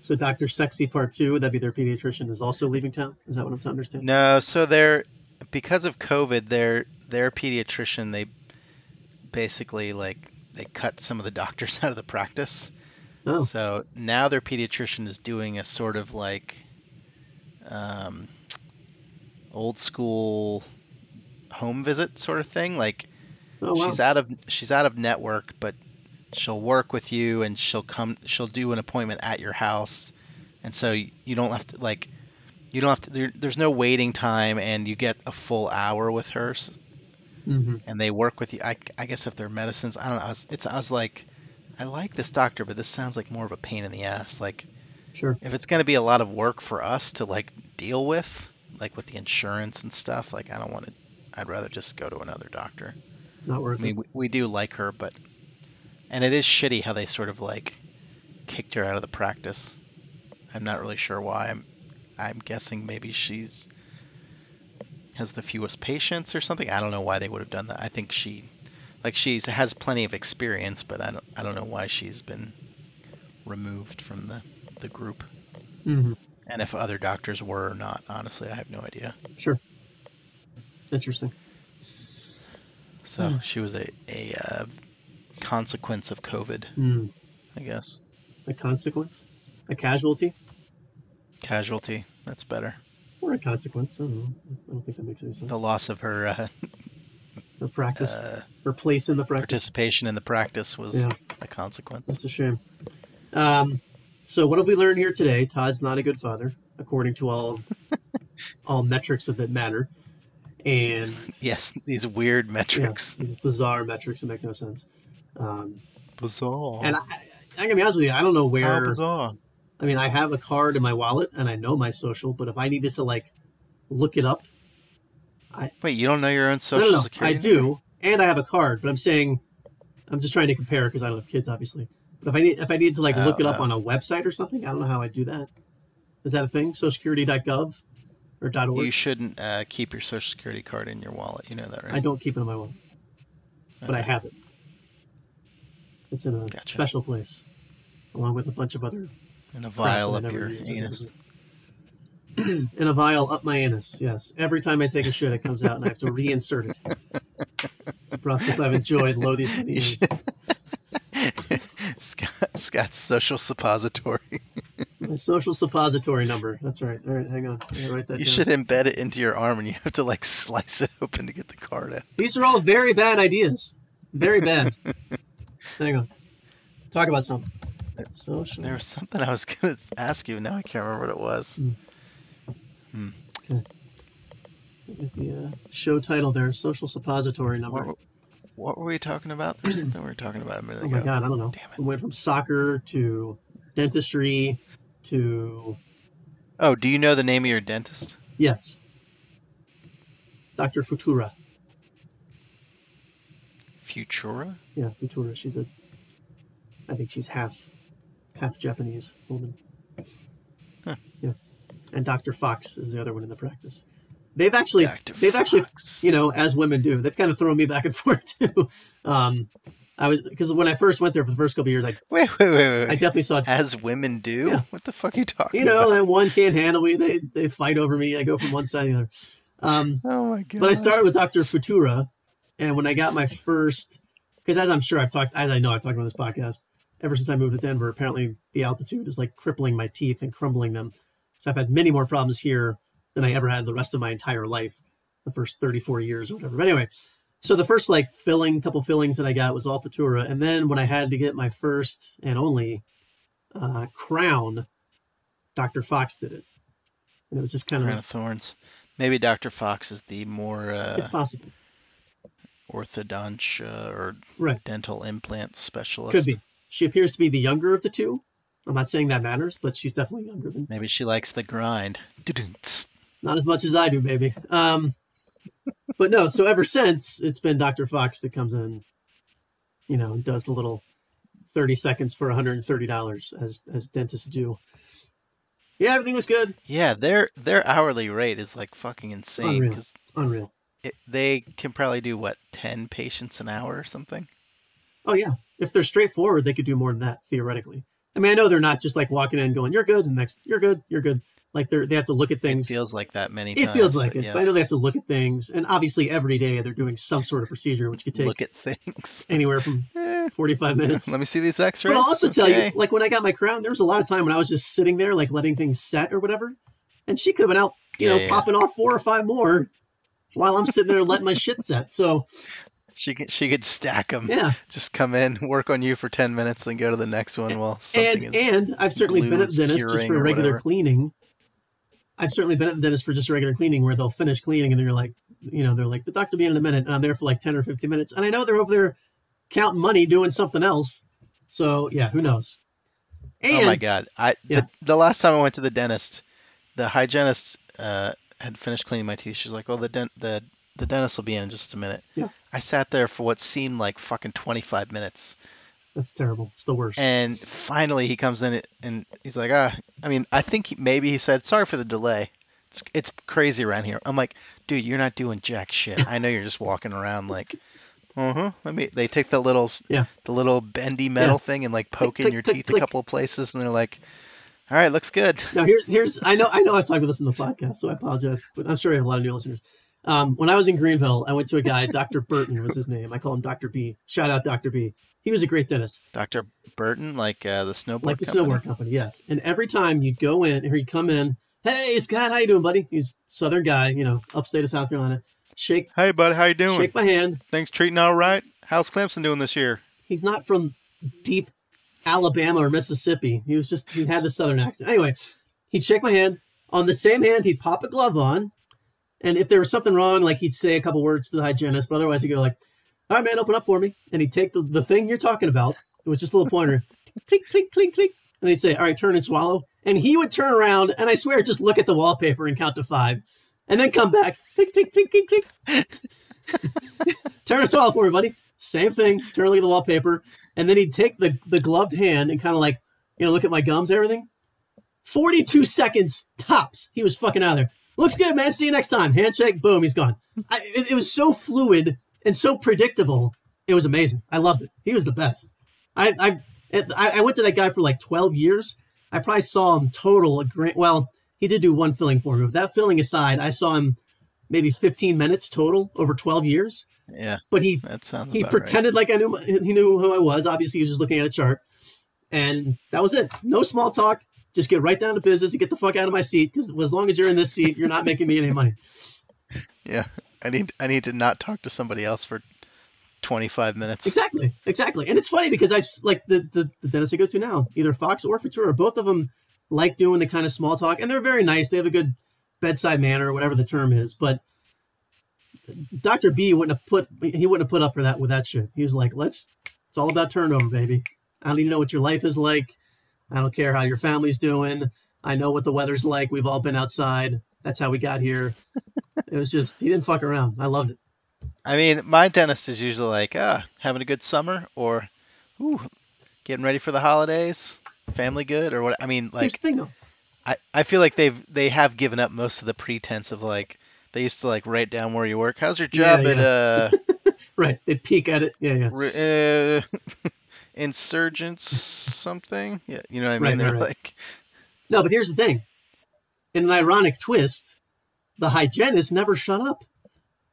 Speaker 1: So Doctor Sexy Part Two, would that be their pediatrician, is also leaving town. Is that what I'm to understand?
Speaker 2: No, so they're because of COVID, their their pediatrician they basically like they cut some of the doctors out of the practice.
Speaker 1: Oh,
Speaker 2: So now their pediatrician is doing a sort of like um, old school home visit sort of thing. Like
Speaker 1: oh wow.
Speaker 2: she's out of she's out of network, but she'll work with you and she'll come she'll do an appointment at your house, and so you don't have to like you don't have to there, there's no waiting time and you get a full hour with her s-
Speaker 1: hmm
Speaker 2: and they work with you. I, I guess if they're medicines, I don't know. I was, it's I was like, I like this doctor, but this sounds like more of a pain in the ass. Like
Speaker 1: Sure.
Speaker 2: if it's going to be a lot of work for us to like deal with, like with the insurance and stuff, like I don't want to. I'd rather just go to another doctor.
Speaker 1: Not worth
Speaker 2: I mean,
Speaker 1: it.
Speaker 2: we, we do like her, but and it is shitty how they sort of like kicked her out of the practice. I'm not really sure why. I'm I'm guessing maybe she's has the fewest patients or something. I don't know why they would have done that. I think she like she has plenty of experience, but I don't I don't know why she's been removed from the the group.
Speaker 1: hmm
Speaker 2: And if other doctors were or not, honestly, I have no idea.
Speaker 1: Sure. Interesting.
Speaker 2: So
Speaker 1: Hmm.
Speaker 2: she was a a uh, consequence of COVID,
Speaker 1: Mm.
Speaker 2: I guess.
Speaker 1: A consequence, a casualty,
Speaker 2: Casualty. That's better.
Speaker 1: or a consequence. I don't know. I don't think that makes any sense.
Speaker 2: The loss of her uh,
Speaker 1: Or practice,
Speaker 2: uh,
Speaker 1: or place in the practice.
Speaker 2: participation in the practice was
Speaker 1: Yeah.
Speaker 2: a consequence.
Speaker 1: That's a shame. Um, so what have we learned here today? Todd's not a good father, according to all all metrics of that matter, and
Speaker 2: Yes, these weird
Speaker 1: yeah,
Speaker 2: metrics.
Speaker 1: these bizarre metrics that make no sense. Um,
Speaker 2: Bizarre.
Speaker 1: and I, I can be honest with you, I don't know
Speaker 2: How
Speaker 1: where.
Speaker 2: bizarre.
Speaker 1: I mean, I have a card in my wallet, and I know my social, but if I needed to like look it up,
Speaker 2: Wait, you don't know your own social
Speaker 1: no, no, I
Speaker 2: security? number?
Speaker 1: do, and I have a card. But I'm saying, I'm just trying to compare because I don't have kids, obviously. But if I need if I need to like
Speaker 2: Oh,
Speaker 1: look it up
Speaker 2: oh.
Speaker 1: on a website or something, I don't know how I do that. Is that a thing? SocialSecurity.gov or .org?
Speaker 2: You shouldn't uh, keep your social security card in your wallet. You know that, right?
Speaker 1: I don't keep it in my wallet, but I have it. It's in a
Speaker 2: Gotcha.
Speaker 1: special place, along with a bunch of other
Speaker 2: In a vial up your anus.
Speaker 1: In a vial up my anus. Yes, every time I take a shit, it comes out, and I have to reinsert it. It's a process I've enjoyed lo these years.
Speaker 2: Scott, Scott's social suppository.
Speaker 1: My social suppository number. That's right. All right, hang on. Write that
Speaker 2: You
Speaker 1: down.
Speaker 2: should embed it into your arm, and you have to like slice it open to get the card out.
Speaker 1: These are all very bad ideas. Very bad. Hang on. Talk about something. Social.
Speaker 2: There was something I was gonna ask you. Now I can't remember what it was. Hmm.
Speaker 1: Get the uh, show title there. Social suppository number.
Speaker 2: What, what were we talking about? There's something we were talking about a minute
Speaker 1: Oh
Speaker 2: ago.
Speaker 1: my god, I don't know.
Speaker 2: Damn it.
Speaker 1: We went from soccer to dentistry to
Speaker 2: Oh, do you know the name of your dentist?
Speaker 1: yes, Dr. Futura.
Speaker 2: Futura?
Speaker 1: Yeah, Futura. She's a, I think she's half, half Japanese woman.
Speaker 2: Huh.
Speaker 1: Yeah, and Dr. Fox is the other one in the practice. They've actually,
Speaker 2: Dr.
Speaker 1: they've actually, you know, as women do, they've kind of thrown me back and forth too. Um, I was because when I first went there for the first couple of years, I,
Speaker 2: Wait, wait, wait, wait.
Speaker 1: I definitely saw
Speaker 2: As women do?
Speaker 1: Yeah.
Speaker 2: What the fuck are you talking
Speaker 1: you know,
Speaker 2: about?
Speaker 1: that one can't handle me. They they fight over me. I go from one side to the other. Um,
Speaker 2: Oh my god.
Speaker 1: but I started with Dr. Futura, and when I got my first, because as I'm sure I've talked, as I know I've talked about this podcast, ever since I moved to Denver, apparently the altitude is like crippling my teeth and crumbling them. So I've had many more problems here than I ever had the rest of my entire life, the first 34 years or whatever. But anyway, so the first like filling, couple fillings that I got was all Futura, and then when I had to get my first and only uh, crown, Dr. Fox did it, and it was just kind
Speaker 2: Crown
Speaker 1: of
Speaker 2: of Thorns. Maybe Dr. Fox is the more uh,
Speaker 1: it's possible,
Speaker 2: orthodontia or
Speaker 1: right?
Speaker 2: dental implant specialist.
Speaker 1: Could be. She appears to be the younger of the two. I'm not saying that matters, but she's definitely younger than
Speaker 2: Maybe she likes the grind.
Speaker 1: Not as much as I do, baby. Um, but no. So ever since it's been Dr. Fox that comes in, you know, and does the little thirty seconds for 130 dollars as as dentists do. Yeah, everything was good.
Speaker 2: Yeah, their their hourly rate is like fucking insane
Speaker 1: Unreal.
Speaker 2: because
Speaker 1: Unreal.
Speaker 2: they can probably do what ten patients an hour or something.
Speaker 1: Oh yeah. If they're straightforward, they could do more than that theoretically. I mean, I know they're not just like walking in going, "You're good," and next, "You're good," "You're good." Like they're they have to look at things.
Speaker 2: It feels like that many
Speaker 1: It
Speaker 2: times.
Speaker 1: feels like it. But I know they have to look at things, and obviously every day they're doing some sort of procedure, which could take
Speaker 2: look at things.
Speaker 1: anywhere from
Speaker 2: Eh,
Speaker 1: 45 minutes.
Speaker 2: Let me see these X-rays.
Speaker 1: But I'll also tell you, like when I got my crown, there was a lot of time when I was just sitting there, like letting things set or whatever, and she could have been out, you
Speaker 2: Yeah,
Speaker 1: know,
Speaker 2: yeah.
Speaker 1: popping off four or five more while I'm sitting there letting my shit set. So
Speaker 2: she could she could stack them.
Speaker 1: yeah,
Speaker 2: Just come in, work on you for ten minutes, then go to the next one while something
Speaker 1: and
Speaker 2: is.
Speaker 1: and I've certainly been at the dentist just for regular cleaning. I've certainly been at the dentist for just regular cleaning where they'll finish cleaning and they're like, you know, they're like, the doctor will be in a minute, and I'm there for like 10 or 15 minutes. And I know they're over there counting money doing something else. So yeah, who knows? And
Speaker 2: oh my god! I
Speaker 1: Yeah.
Speaker 2: the, the last time I went to the dentist, the hygienist uh, had finished cleaning my teeth. She's like, "Well, the dent the the dentist will be in in just a minute."
Speaker 1: Yeah.
Speaker 2: I sat there for what seemed like fucking 25 minutes,
Speaker 1: that's terrible. It's the worst.
Speaker 2: and finally he comes in and he's like, "Ah, I mean, I think he, maybe he said sorry for the delay. It's it's crazy around here." I'm like, "Dude, you're not doing jack shit. I know you're just walking around like." Uh-huh. Let me. They take the little,
Speaker 1: Yeah.
Speaker 2: the little bendy metal thing and like poke in
Speaker 1: click,
Speaker 2: your
Speaker 1: click,
Speaker 2: teeth a couple of places, and they're like, "All right, looks good."
Speaker 1: Now here's here's I know I know I've talked about this in the podcast, so I apologize, but I'm sure I have a lot of new listeners. Um, when I was in Greenville, I went to a guy, Dr. Burton was his name. I call him Dr. B. Shout out Dr. B. He was a great dentist,
Speaker 2: Dr. Burton, like uh, the snowboard
Speaker 1: like the
Speaker 2: company.
Speaker 1: snowboard company, yes. And every time you'd go in, or he'd come in, hey Scott, how you doing, buddy? He's a Southern guy, you know, upstate of South Carolina. Shake
Speaker 2: Hey, bud, how you doing?
Speaker 1: shake my hand.
Speaker 2: Things treating all right? How's Clemson doing this year?
Speaker 1: He's not from deep Alabama or Mississippi. He was just he had the Southern accent. Anyway, he'd shake my hand. On the same hand, he'd pop a glove on, and if there was something wrong, like he'd say a couple words to the hygienist, but otherwise he'd go like, "All right, man, open up for me," and he'd take the, the thing you're talking about. It was just a little pointer, click, click, click, click, and they'd say, "All right, turn and swallow," and he would turn around and I swear, just look at the wallpaper and count to five, and then come back, click, click, click, click, click. turn and swallow for me, buddy. Same thing. Turn and look at the wallpaper, and then he'd take the the gloved hand and kind of like, you know, look at my gums, and everything. Forty-two seconds tops. He was fucking out of there. Looks good, man. See you next time. Handshake. Boom. He's gone. I, it, it was so fluid and so predictable. It was amazing. I loved it. He was the best. I I I went to that guy for like twelve years. I probably saw him total a grand. Well, he did do one filling for me, but that filling aside, I saw him maybe fifteen minutes total over twelve years.
Speaker 2: Yeah,
Speaker 1: But he
Speaker 2: that sounds
Speaker 1: he
Speaker 2: about right.
Speaker 1: pretended like I knew he knew who I was. Obviously, he was just looking at a chart, and that was it. No small talk. Just get right down to business and get the fuck out of my seat. Because as long as you're in this seat, you're not making me any money.
Speaker 2: Yeah, I need I need to not talk to somebody else for 25 minutes.
Speaker 1: Exactly, exactly. And it's funny because I've like the, the the dentist I go to now, either Fox or Futura, both of them like doing the kind of small talk, and they're very nice. They have a good bedside manner, or whatever the term is. But Doctor B wouldn't have put he wouldn't have put up for that with that shit. He was like, "Let's. It's all about turnover, baby. I don't even know what your life is like. I don't care how your family's doing. I know what the weather's like. We've all been outside. That's how we got here. it was just he didn't fuck around. I loved it.
Speaker 2: I mean, my dentist is usually like, ah, having a good summer, or, ooh, getting ready for the holidays, family good, or what. I mean, like,
Speaker 1: thing.
Speaker 2: I, I feel like they've they have given up most of the pretense of like they used to like write down where you work. How's your
Speaker 1: Yeah,
Speaker 2: job at uh,
Speaker 1: Right? They peek at it. Yeah, yeah.
Speaker 2: uh insurgents something? Yeah, you know what I mean.
Speaker 1: Right,
Speaker 2: They're
Speaker 1: right, right.
Speaker 2: like,
Speaker 1: No, but here's the thing. In an ironic twist, the hygienists never shut up.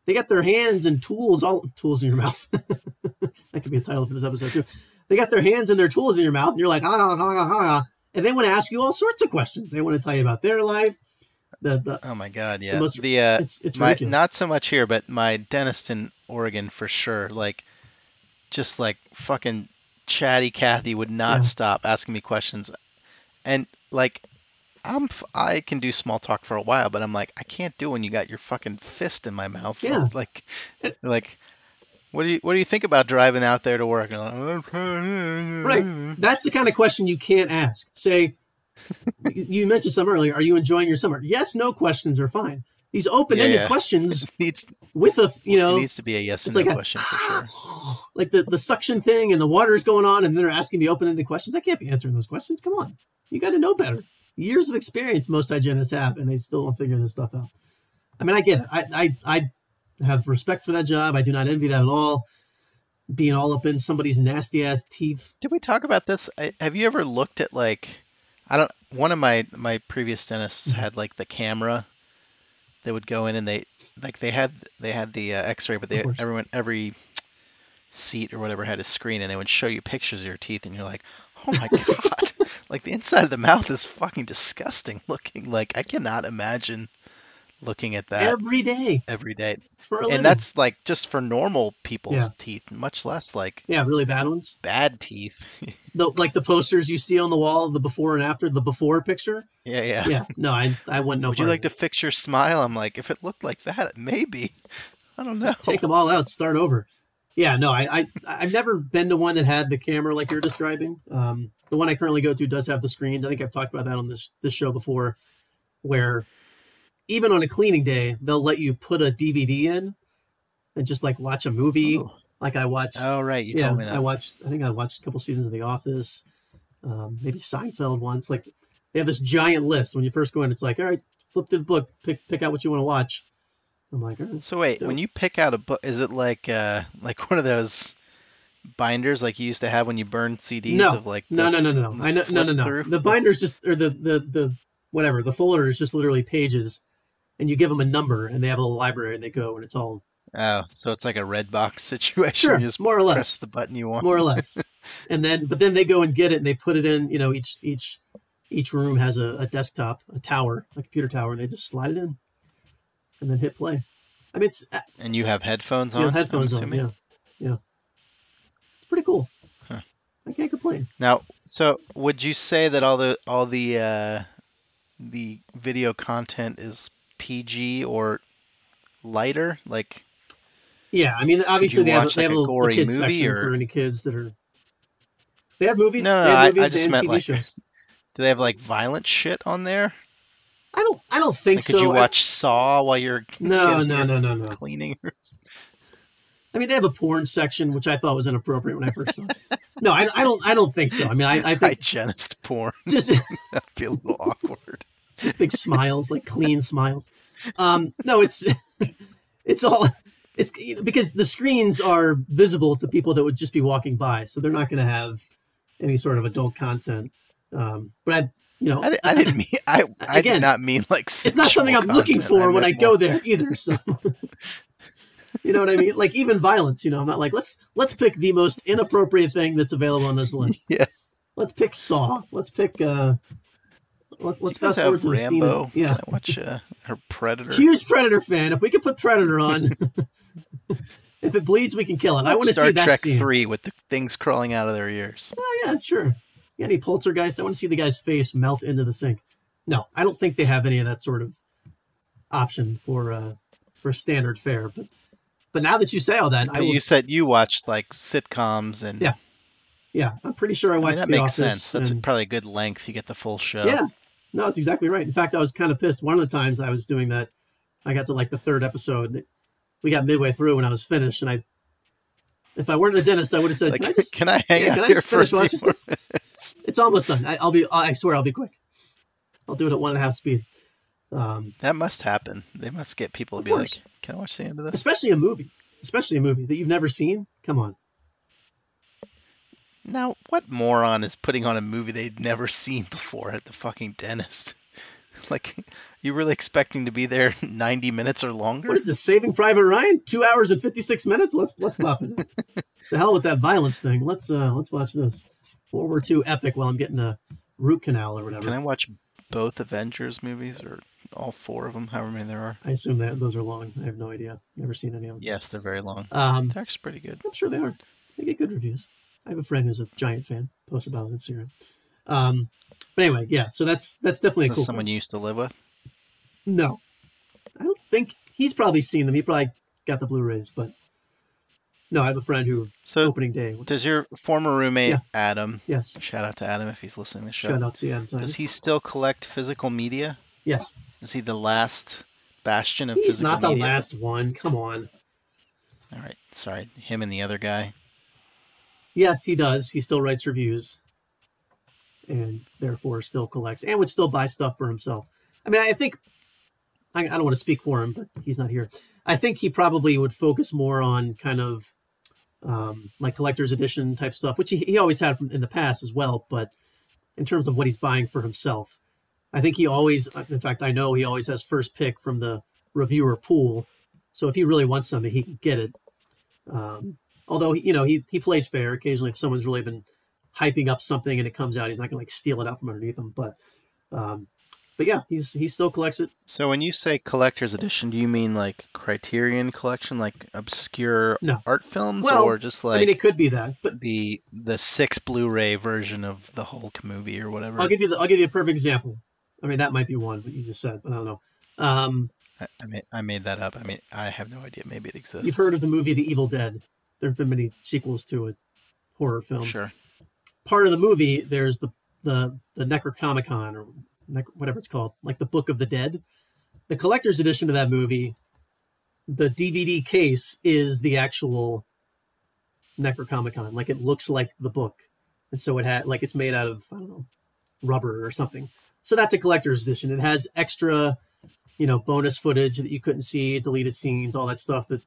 Speaker 1: They got their hands and tools, all tools in your mouth. that could be a title for this episode too. They got their hands and their tools in your mouth, and you're like, ah, ah, ah, ah, ah. and they want to ask you all sorts of questions. They want to tell you about their life. The, the
Speaker 2: oh my god, yeah.
Speaker 1: most-
Speaker 2: the uh,
Speaker 1: it's it's
Speaker 2: my not so much here, but my dentist in Oregon for sure. Like, just like fucking chatty Kathy would not
Speaker 1: Yeah.
Speaker 2: stop asking me questions, and like, I'm I can do small talk for a while, but I'm like I can't do when you got your fucking fist in my mouth.
Speaker 1: Yeah.
Speaker 2: Like, like, what do you what do you think about driving out there to work? Like,
Speaker 1: Right. That's the kind of question you can't ask. Say, you you mentioned some earlier. Are you enjoying your summer? Yes, no questions are fine. These open-ended
Speaker 2: Yeah, yeah.
Speaker 1: questions
Speaker 2: It needs
Speaker 1: with a you
Speaker 2: it
Speaker 1: know
Speaker 2: needs to be a yes or
Speaker 1: it's
Speaker 2: no
Speaker 1: like a-
Speaker 2: question for sure.
Speaker 1: like the, the suction thing and the water is going on and then they're asking me open-ended questions. I can't be answering those questions. Come on. You got to know better. Years of experience most hygienists have, and they still don't figure this stuff out. I mean, I get it. I, I, I have respect for that job. I do not envy that at all. Being all up in somebody's nasty ass teeth.
Speaker 2: Did we talk about this? I, have you ever looked at like I don't one of my my previous dentists
Speaker 1: Mhm.
Speaker 2: had like the camera they would go in and they like they had they had the uh, x-ray but they everyone every seat or whatever had a screen and they would show you pictures of your teeth and you're like oh my god. Like the inside of the mouth is fucking disgusting looking. Like I cannot imagine looking at that
Speaker 1: every day
Speaker 2: every day
Speaker 1: for
Speaker 2: and that's like just for normal people's
Speaker 1: Yeah.
Speaker 2: teeth much less like
Speaker 1: yeah, really bad ones.
Speaker 2: bad teeth
Speaker 1: The, like the posters you see on the wall, the before and after, the before picture.
Speaker 2: yeah yeah
Speaker 1: Yeah, no, I, I wouldn't know.
Speaker 2: Would you like to fix your smile? I'm like, if it looked like that, maybe. I don't know.
Speaker 1: Just take them all out, start over. Yeah, no, I, I I've never been to one that had the camera like you're describing. Um, the one I currently go to does have the screens. I think I've talked about that on this this show before, where even on a cleaning day they'll let you put a DVD in and just like watch a movie.
Speaker 2: Oh,
Speaker 1: Like I watched.
Speaker 2: oh, right, you
Speaker 1: yeah,
Speaker 2: told me that.
Speaker 1: I watched. I think I watched a couple seasons of The Office, um, maybe Seinfeld once. Like they have this giant list when you first go in. It's like, all right, flip through the book, pick pick out what you want to watch. I'm like, right.
Speaker 2: so wait, when you pick out a book, is it like uh like one of those binders like you used to have when you burned CDs
Speaker 1: No,
Speaker 2: of like
Speaker 1: No,
Speaker 2: the-
Speaker 1: no, no, no, I know, no, no, no.
Speaker 2: through?
Speaker 1: The binder's just, or the, the, the, whatever. The folder is just literally pages, and you give them a number, and they have a little library, and they go, and it's all
Speaker 2: Oh, so it's like a red box situation.
Speaker 1: sure,
Speaker 2: You just
Speaker 1: more or less press
Speaker 2: the button you want.
Speaker 1: more or less. And then, but then they go and get it, and they put it in. You know, each each each room has a, a desktop, a tower, a computer tower, and they just slide it in, and then hit play. I mean, it's uh,
Speaker 2: And you have headphones
Speaker 1: you
Speaker 2: on.
Speaker 1: know,
Speaker 2: I'm
Speaker 1: headphones on. Yeah, yeah. It's pretty cool.
Speaker 2: Huh.
Speaker 1: I can't complain.
Speaker 2: Now, so would you say that all the all the uh, the video content is PG or lighter? Like,
Speaker 1: Yeah, I mean, obviously they have,
Speaker 2: watch,
Speaker 1: they have
Speaker 2: like,
Speaker 1: a
Speaker 2: a
Speaker 1: little
Speaker 2: gory
Speaker 1: kids section
Speaker 2: or-
Speaker 1: for any kids that are. They have movies.
Speaker 2: No, no,
Speaker 1: have
Speaker 2: I- I just meant,
Speaker 1: TV
Speaker 2: like,
Speaker 1: shows.
Speaker 2: do they have like violent shit on there?
Speaker 1: I don't. I don't think
Speaker 2: Like, could
Speaker 1: so.
Speaker 2: you
Speaker 1: I-
Speaker 2: watch Saw while you're
Speaker 1: no, no, no, no, no.
Speaker 2: cleaning?
Speaker 1: I mean, they have a porn section, which I thought was inappropriate when I first saw. it. No, I, I don't. I don't think so. I mean, I, I think
Speaker 2: Hygienist porn.
Speaker 1: just
Speaker 2: That'd be a little awkward.
Speaker 1: just big smiles, like clean smiles. Um, no, it's it's all it's because the screens are visible to people that would just be walking by, so they're not going to have any sort of adult content. Um, but I, you know,
Speaker 2: I, I didn't mean. I I
Speaker 1: Again,
Speaker 2: did not mean like.
Speaker 1: it's not something I'm
Speaker 2: sexual
Speaker 1: looking
Speaker 2: content.
Speaker 1: for when I go
Speaker 2: more-
Speaker 1: there either. So, you know what I mean? Like even violence. You know, I'm not like let's let's pick the most inappropriate thing that's available on this list.
Speaker 2: Yeah.
Speaker 1: Let's pick Saw. Let's pick. uh let,
Speaker 2: you
Speaker 1: fast forward to scene.
Speaker 2: Rambo.
Speaker 1: of- Yeah,
Speaker 2: Can I watch uh, her Predator?
Speaker 1: huge Predator fan. If we could put Predator on, If it bleeds, we can kill it. I
Speaker 2: Let's
Speaker 1: want to see that
Speaker 2: Trek
Speaker 1: scene.
Speaker 2: three with the things crawling out of their ears.
Speaker 1: Oh yeah, sure. Yeah, any poltergeist? I want to see the guy's face melt into the sink. No, I don't think they have any of that sort of option for uh for standard fare. But but now that you say all that, I will,
Speaker 2: you said you watched like sitcoms and
Speaker 1: Yeah, yeah, I'm pretty sure I
Speaker 2: I mean,
Speaker 1: watched
Speaker 2: that
Speaker 1: The
Speaker 2: makes
Speaker 1: Office.
Speaker 2: sense. That's
Speaker 1: and-
Speaker 2: probably a good length. You get the full show.
Speaker 1: Yeah. No, it's exactly right. In fact, I was kind of pissed. One of the times I was doing that, I got to like the third episode. We got midway through when I was finished, and I, if I weren't the dentist, I would have said,
Speaker 2: Like,
Speaker 1: "Can I just?"
Speaker 2: can I hang
Speaker 1: yeah,
Speaker 2: out
Speaker 1: can I just finish watching this?
Speaker 2: minutes?
Speaker 1: It's almost done. I, I'll be. I swear, I'll be quick. I'll do it at one and a half speed. Um,
Speaker 2: That must happen. They must get people to be
Speaker 1: course.
Speaker 2: like, "Can I watch the end of this?"
Speaker 1: especially a movie, especially a movie that you've never seen. Come on.
Speaker 2: Now, what moron is putting on a movie they'd never seen before at the fucking dentist? Like, you really expecting to be there 90 minutes or longer?
Speaker 1: What is this? Saving Private Ryan? Two hours and fifty six minutes. Let's let's pop it. the hell with that violence thing. Let's uh let's watch this World War II epic while I'm getting a root canal or whatever.
Speaker 2: Can I watch both Avengers movies or all four of them, however many there are?
Speaker 1: I assume that those are long. I have no idea. Never seen any of them.
Speaker 2: Yes, they're very long.
Speaker 1: Um,
Speaker 2: They're actually pretty good.
Speaker 1: I'm sure they are. They get good reviews. I have a friend who's a giant fan. Posts about it on Instagram. Um, but anyway, yeah. So that's that's definitely cool.
Speaker 2: someone you used to live with?
Speaker 1: No, I don't think he's probably seen them. He probably got the Blu-rays, but no, I have a friend who
Speaker 2: So,
Speaker 1: opening day.
Speaker 2: does your former roommate
Speaker 1: Yeah.
Speaker 2: Adam?
Speaker 1: Yes,
Speaker 2: Shout out to Adam if he's listening to the show.
Speaker 1: shout out to Adam
Speaker 2: Does he still collect physical media?
Speaker 1: Yes,
Speaker 2: Is he the last bastion of
Speaker 1: he's
Speaker 2: physical media?
Speaker 1: He's not the
Speaker 2: media?
Speaker 1: last one. Come on.
Speaker 2: All right, sorry, him and the other guy.
Speaker 1: Yes, he does. He still writes reviews, and therefore still collects and would still buy stuff for himself. I mean, I think I, I don't want to speak for him, but he's not here. I think he probably would focus more on kind of um, like collector's edition type stuff, which he, he always had from in the past as well. But in terms of what he's buying for himself, I think he always, in fact, I know he always has first pick from the reviewer pool. So if he really wants something, he can get it. Um, although you know he he plays fair occasionally if someone's really been hyping up something and it comes out he's not gonna like steal it out from underneath him but um but yeah he's he still collects it
Speaker 2: So when you say collector's edition, do you mean like Criterion collection, like obscure
Speaker 1: No.
Speaker 2: art films,
Speaker 1: Well,
Speaker 2: or just like
Speaker 1: i mean it could be that but
Speaker 2: the the six Blu-ray version of the Hulk movie or whatever?
Speaker 1: i'll give you the i'll give you a perfect example i mean that might be one what you just said but i don't know um
Speaker 2: I, I made I made that up. I mean, I have no idea. Maybe it exists.
Speaker 1: you've heard of the movie the evil dead there have been many sequels to a horror film.
Speaker 2: Sure.
Speaker 1: part of the movie there's the the the necronomicon or nec- whatever it's called like the book of the dead. The collector's edition of that movie the dvd case is the actual necronomicon. Like it looks like the book. And so it had like it's made out of i don't know rubber or something. So that's a collector's edition. It has extra you know bonus footage that you couldn't see deleted scenes all that stuff that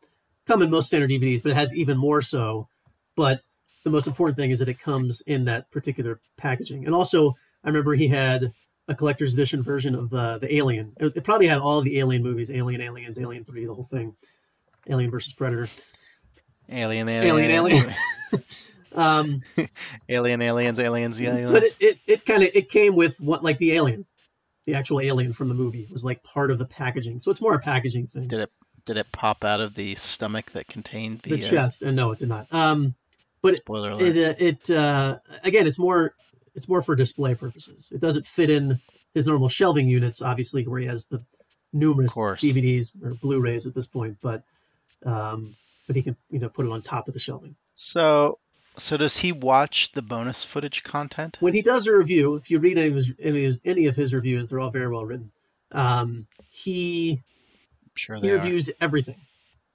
Speaker 1: come in most standard dvds but it has even more so but the most important thing is that it comes in that particular packaging. And also, I remember he had a collector's edition version of the the Alien. It, it probably had all the Alien movies: Alien, Aliens, Alien Three, the whole thing. Alien versus Predator.
Speaker 2: Alien, alien,
Speaker 1: Alien, alien. Um,
Speaker 2: alien, aliens, aliens, aliens.
Speaker 1: but it it, it kind of it came with what like the Alien, the actual Alien from the movie was like part of the packaging. So it's more a packaging thing.
Speaker 2: Did it did it pop out of the stomach that contained the,
Speaker 1: the
Speaker 2: uh,
Speaker 1: chest, and no, it did not. Um, but it,
Speaker 2: spoiler alert?
Speaker 1: it uh, it uh, again it's more it's more for display purposes it doesn't fit in his normal shelving units obviously where he has the numerous dvds or blu-rays at this point but um but he can you know put it on top of the shelving
Speaker 2: so so does he watch the bonus footage content?
Speaker 1: when he does a review if you read any of his any of his, any of his reviews they're all very well written um he
Speaker 2: sure
Speaker 1: he
Speaker 2: they are.
Speaker 1: reviews everything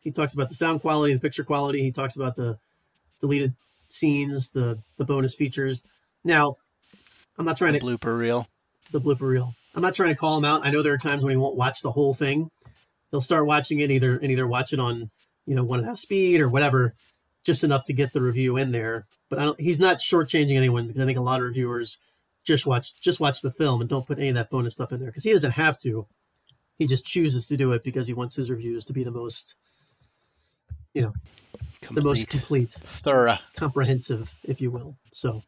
Speaker 1: he talks about the sound quality the picture quality he talks about the deleted scenes the the bonus features now i'm not trying
Speaker 2: the
Speaker 1: to
Speaker 2: blooper reel.
Speaker 1: the blooper reel. I'm not trying to call him out. I know there are times when he won't watch the whole thing. He'll start watching it either and either watch it on, you know, one and a half speed or whatever, just enough to get the review in there. But I don't, he's not shortchanging anyone because I think a lot of reviewers just watch just watch the film and don't put any of that bonus stuff in there because he doesn't have to. He just chooses to do it because he wants his reviews to be the most you know complete. the most
Speaker 2: Complete, thorough,
Speaker 1: comprehensive, if you will. So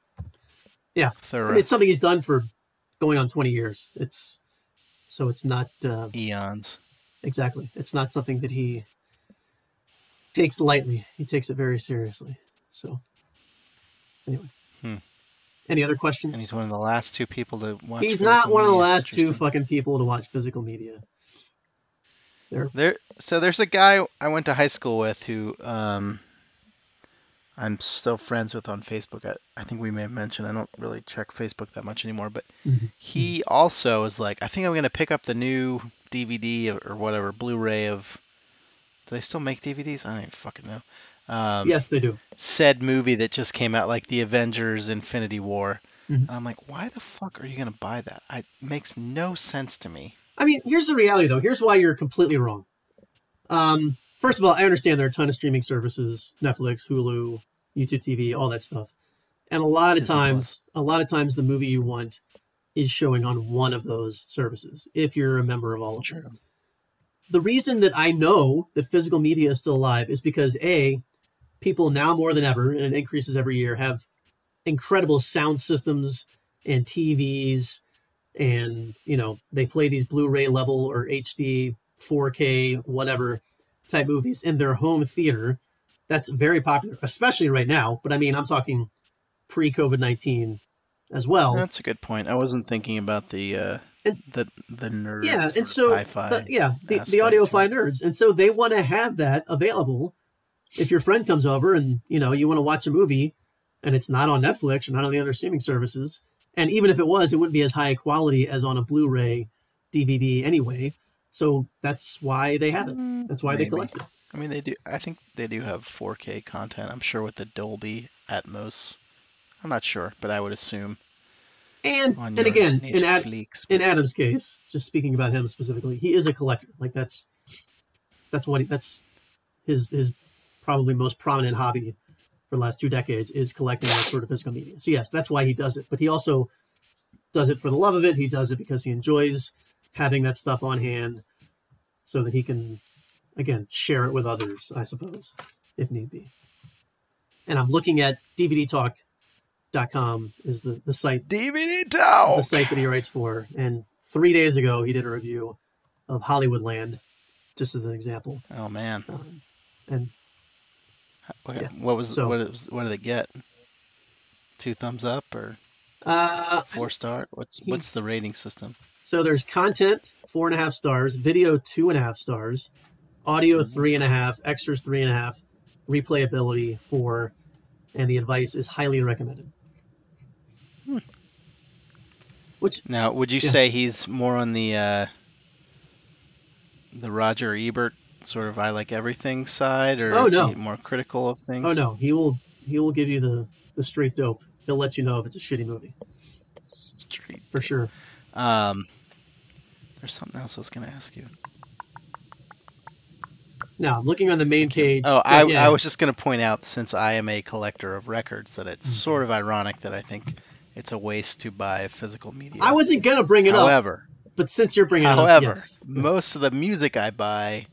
Speaker 1: yeah
Speaker 2: thorough
Speaker 1: mean, it's something he's done for going on 20 years. It's so it's not uh,
Speaker 2: eons.
Speaker 1: exactly. It's not something that he takes lightly. He takes it very seriously. So, anyway.
Speaker 2: Hmm.
Speaker 1: Any other questions?
Speaker 2: And he's one of the last two people to watch.
Speaker 1: He's not one of the last two fucking people to watch physical media. There.
Speaker 2: There, so there's a guy I went to high school with who um, I'm still friends with on Facebook. I, I think we may have mentioned I don't really check Facebook that much anymore, but
Speaker 1: Mhm.
Speaker 2: he also is like, I think I'm gonna pick up the new DVD or, whatever Blu-ray of. Do they still make DVDs? I don't even fucking know. Um,
Speaker 1: yes, they do.
Speaker 2: Said movie that just came out, like the Avengers: Infinity War.
Speaker 1: Mhm.
Speaker 2: And I'm like, why the fuck are you gonna buy that? I, it makes no sense to me.
Speaker 1: I mean, here's the reality, though. Here's why you're completely wrong. Um, first of all, I understand there are a ton of streaming services: Netflix, Hulu, YouTube TV, all that stuff. And a lot of times, a lot of times, the movie you want is showing on one of those services if you're a member of all of them. The reason that I know that physical media is still alive is because a people now more than ever, and it increases every year, have incredible sound systems and TVs and you know they play these blu-ray level or hd 4k whatever type movies in their home theater that's very popular especially right now but i mean i'm talking pre-covid-19 as well
Speaker 2: That's a good point. I wasn't thinking about the uh,
Speaker 1: And-
Speaker 2: the the nerds.
Speaker 1: yeah and so the- yeah the, the audiophile nerds and so they want to have that available if your friend comes over and you know you want to watch a movie and it's not on netflix or not on the other streaming services and even if it was it wouldn't be as high quality as on a blu-ray dvd anyway so that's why they have it
Speaker 2: Mm,
Speaker 1: that's why they collect it
Speaker 2: I mean, they do. I think they do have 4K content. I'm sure with the Dolby Atmos. I'm not sure, but I would assume
Speaker 1: and and again in Ad,
Speaker 2: Netflix.
Speaker 1: in adam's case just speaking about him specifically he is a collector like that's that's what he, that's his his probably most prominent hobby for the last two decades is collecting that sort of physical media. So yes that's why he does it. But he also does it for the love of it. He does it because he enjoys having that stuff on hand so that he can again share it with others i suppose if need be. And i'm looking at dvdtalk.com is the, the site
Speaker 2: DVD Talk!
Speaker 1: the site that he writes for. And three days ago, he did a review of Hollywoodland, just as an example.
Speaker 2: Oh man,
Speaker 1: Um, and
Speaker 2: what,
Speaker 1: Yeah.
Speaker 2: what was
Speaker 1: So-
Speaker 2: what was what did they get? Two thumbs up or
Speaker 1: uh,
Speaker 2: four star? What's
Speaker 1: He-
Speaker 2: what's the rating system?
Speaker 1: so there's content, four and a half stars, video, two and a half stars, audio, three and a half, extras, three and a half, replayability, four, and the advice is highly recommended.
Speaker 2: Hmm.
Speaker 1: Which,
Speaker 2: Now, would you
Speaker 1: Yeah.
Speaker 2: say he's more on the uh, the Roger Ebert sort of I like everything side, or
Speaker 1: Oh,
Speaker 2: is
Speaker 1: no.
Speaker 2: he more critical of things?
Speaker 1: oh no, he will he will give you the the straight dope. He'll let you know if it's a shitty movie
Speaker 2: Street.
Speaker 1: for sure.
Speaker 2: Um, there's something else I was gonna ask you.
Speaker 1: Now, I'm looking on the main page.
Speaker 2: Oh, I,
Speaker 1: yeah.
Speaker 2: I was just gonna point out since I am a collector of records that it's
Speaker 1: Mhm.
Speaker 2: sort of ironic that I think it's a waste to buy physical media.
Speaker 1: I wasn't gonna bring it up,
Speaker 2: However,
Speaker 1: but since you're bringing it
Speaker 2: however,
Speaker 1: up, yes.
Speaker 2: most of the music I buy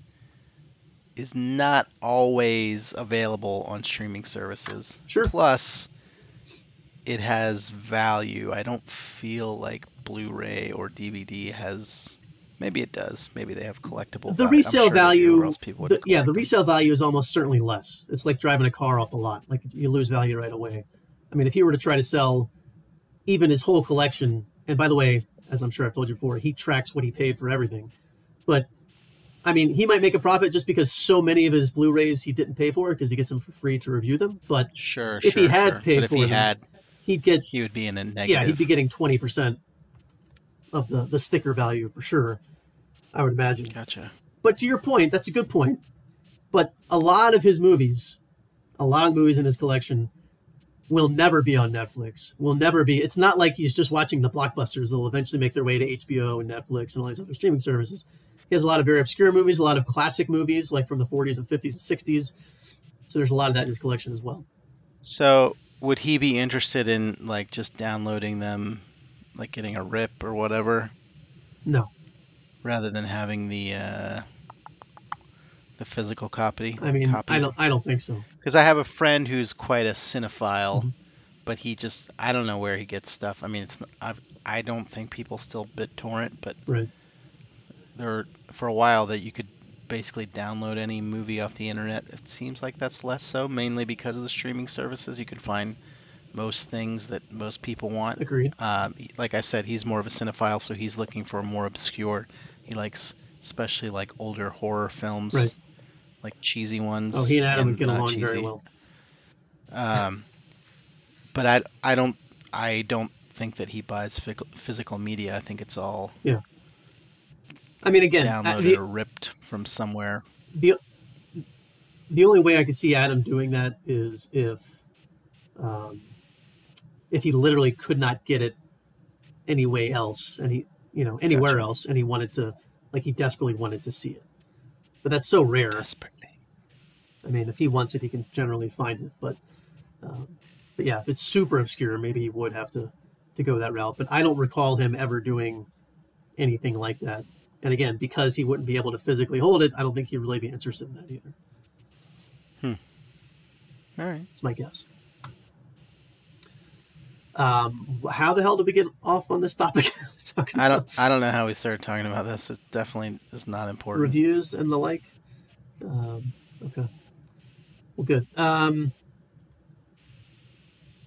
Speaker 2: is not always available on streaming services.
Speaker 1: Sure.
Speaker 2: Plus, it has value. I don't feel like Blu-ray or DVD has. Maybe it does. Maybe they have collectible.
Speaker 1: the. Resale
Speaker 2: sure they do, or
Speaker 1: value, the, yeah, the resale value is almost certainly less. It's like driving a car off the lot; like you lose value right away. I mean, if he were to try to sell even his whole collection, and by the way, as I'm sure I've told you before, he tracks what he paid for everything. But I mean, he might make a profit just because so many of his Blu-rays he didn't pay for because he gets them for free to review them. But
Speaker 2: Sure,
Speaker 1: if he had
Speaker 2: sure.
Speaker 1: paid
Speaker 2: but if
Speaker 1: for
Speaker 2: he
Speaker 1: them,
Speaker 2: had,
Speaker 1: he'd get
Speaker 2: he would be in a negative.
Speaker 1: yeah, he'd be getting twenty percent of the the sticker value for sure. I would imagine.
Speaker 2: Gotcha.
Speaker 1: But to your point, that's a good point. But a lot of his movies, a lot of movies in his collection, will never be on Netflix. Will never be. It's not like he's just watching the blockbusters. They'll eventually make their way to HBO and Netflix and all these other streaming services. He has a lot of very obscure movies, a lot of classic movies, like from the 40s and 50s and 60s. So there's a lot of that in his collection as well.
Speaker 2: So, would he be interested in like just downloading them, like getting a rip or whatever,
Speaker 1: No,
Speaker 2: rather than having the uh, the physical copy?
Speaker 1: I mean,
Speaker 2: copy?
Speaker 1: I don't. I don't think so.
Speaker 2: Because I have a friend who's quite a cinephile,
Speaker 1: Mhm.
Speaker 2: but he just I don't know where he gets stuff. I mean, it's I've, I don't think people still BitTorrent, but
Speaker 1: Right.
Speaker 2: There for a while that you could basically download any movie off the internet. It seems like that's less so, mainly because of the streaming services. You can find most things that most people want.
Speaker 1: Agreed.
Speaker 2: Um, like I said, he's more of a cinephile, so he's looking for more obscure. He likes especially like older horror films,
Speaker 1: Right.
Speaker 2: like cheesy ones.
Speaker 1: Oh, he and Adam would get along very well.
Speaker 2: Um, but I, I don't, I don't think that he buys physical, physical media. I think it's all
Speaker 1: I mean, again,
Speaker 2: downloaded
Speaker 1: the,
Speaker 2: or ripped from somewhere.
Speaker 1: the the only way I could see Adam doing that is if um, if he literally could not get it any way else, and he you know anywhere
Speaker 2: Gotcha.
Speaker 1: else, and he wanted to like he desperately wanted to see it. But that's so rare.
Speaker 2: Desperately.
Speaker 1: I mean, if he wants it, he can generally find it. But um, but yeah, if it's super obscure, maybe he would have to to go that route. But I don't recall him ever doing anything like that. And again, because he wouldn't be able to physically hold it, I don't think he'd really be interested in that either. Hmm.
Speaker 2: All right.
Speaker 1: That's my guess. Um, how the hell did we get off on this topic?
Speaker 2: I don't, I don't know how we started talking about this. It definitely is not important.
Speaker 1: reviews and the like. Um, okay. Well, good. Um,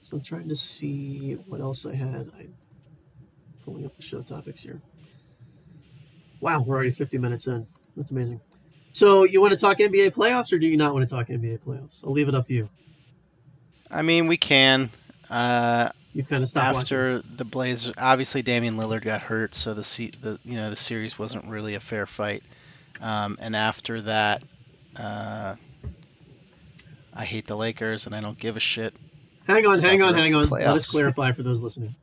Speaker 1: so I'm trying to see what else I had. I'm pulling up the show topics here. Wow, we're already 50 minutes in. That's amazing. So you want to talk NBA playoffs, or do you not want to talk NBA playoffs? I'll leave it up to you.
Speaker 2: I mean, we can. Uh,
Speaker 1: You've kind of stopped watching.
Speaker 2: after the Blazers, obviously Damian Lillard got hurt, so the se- the you know the series wasn't really a fair fight. Um, and after that, uh, I hate the Lakers, and I don't give a shit.
Speaker 1: Hang on, hang on, hang on.
Speaker 2: the
Speaker 1: Let us clarify for those listening.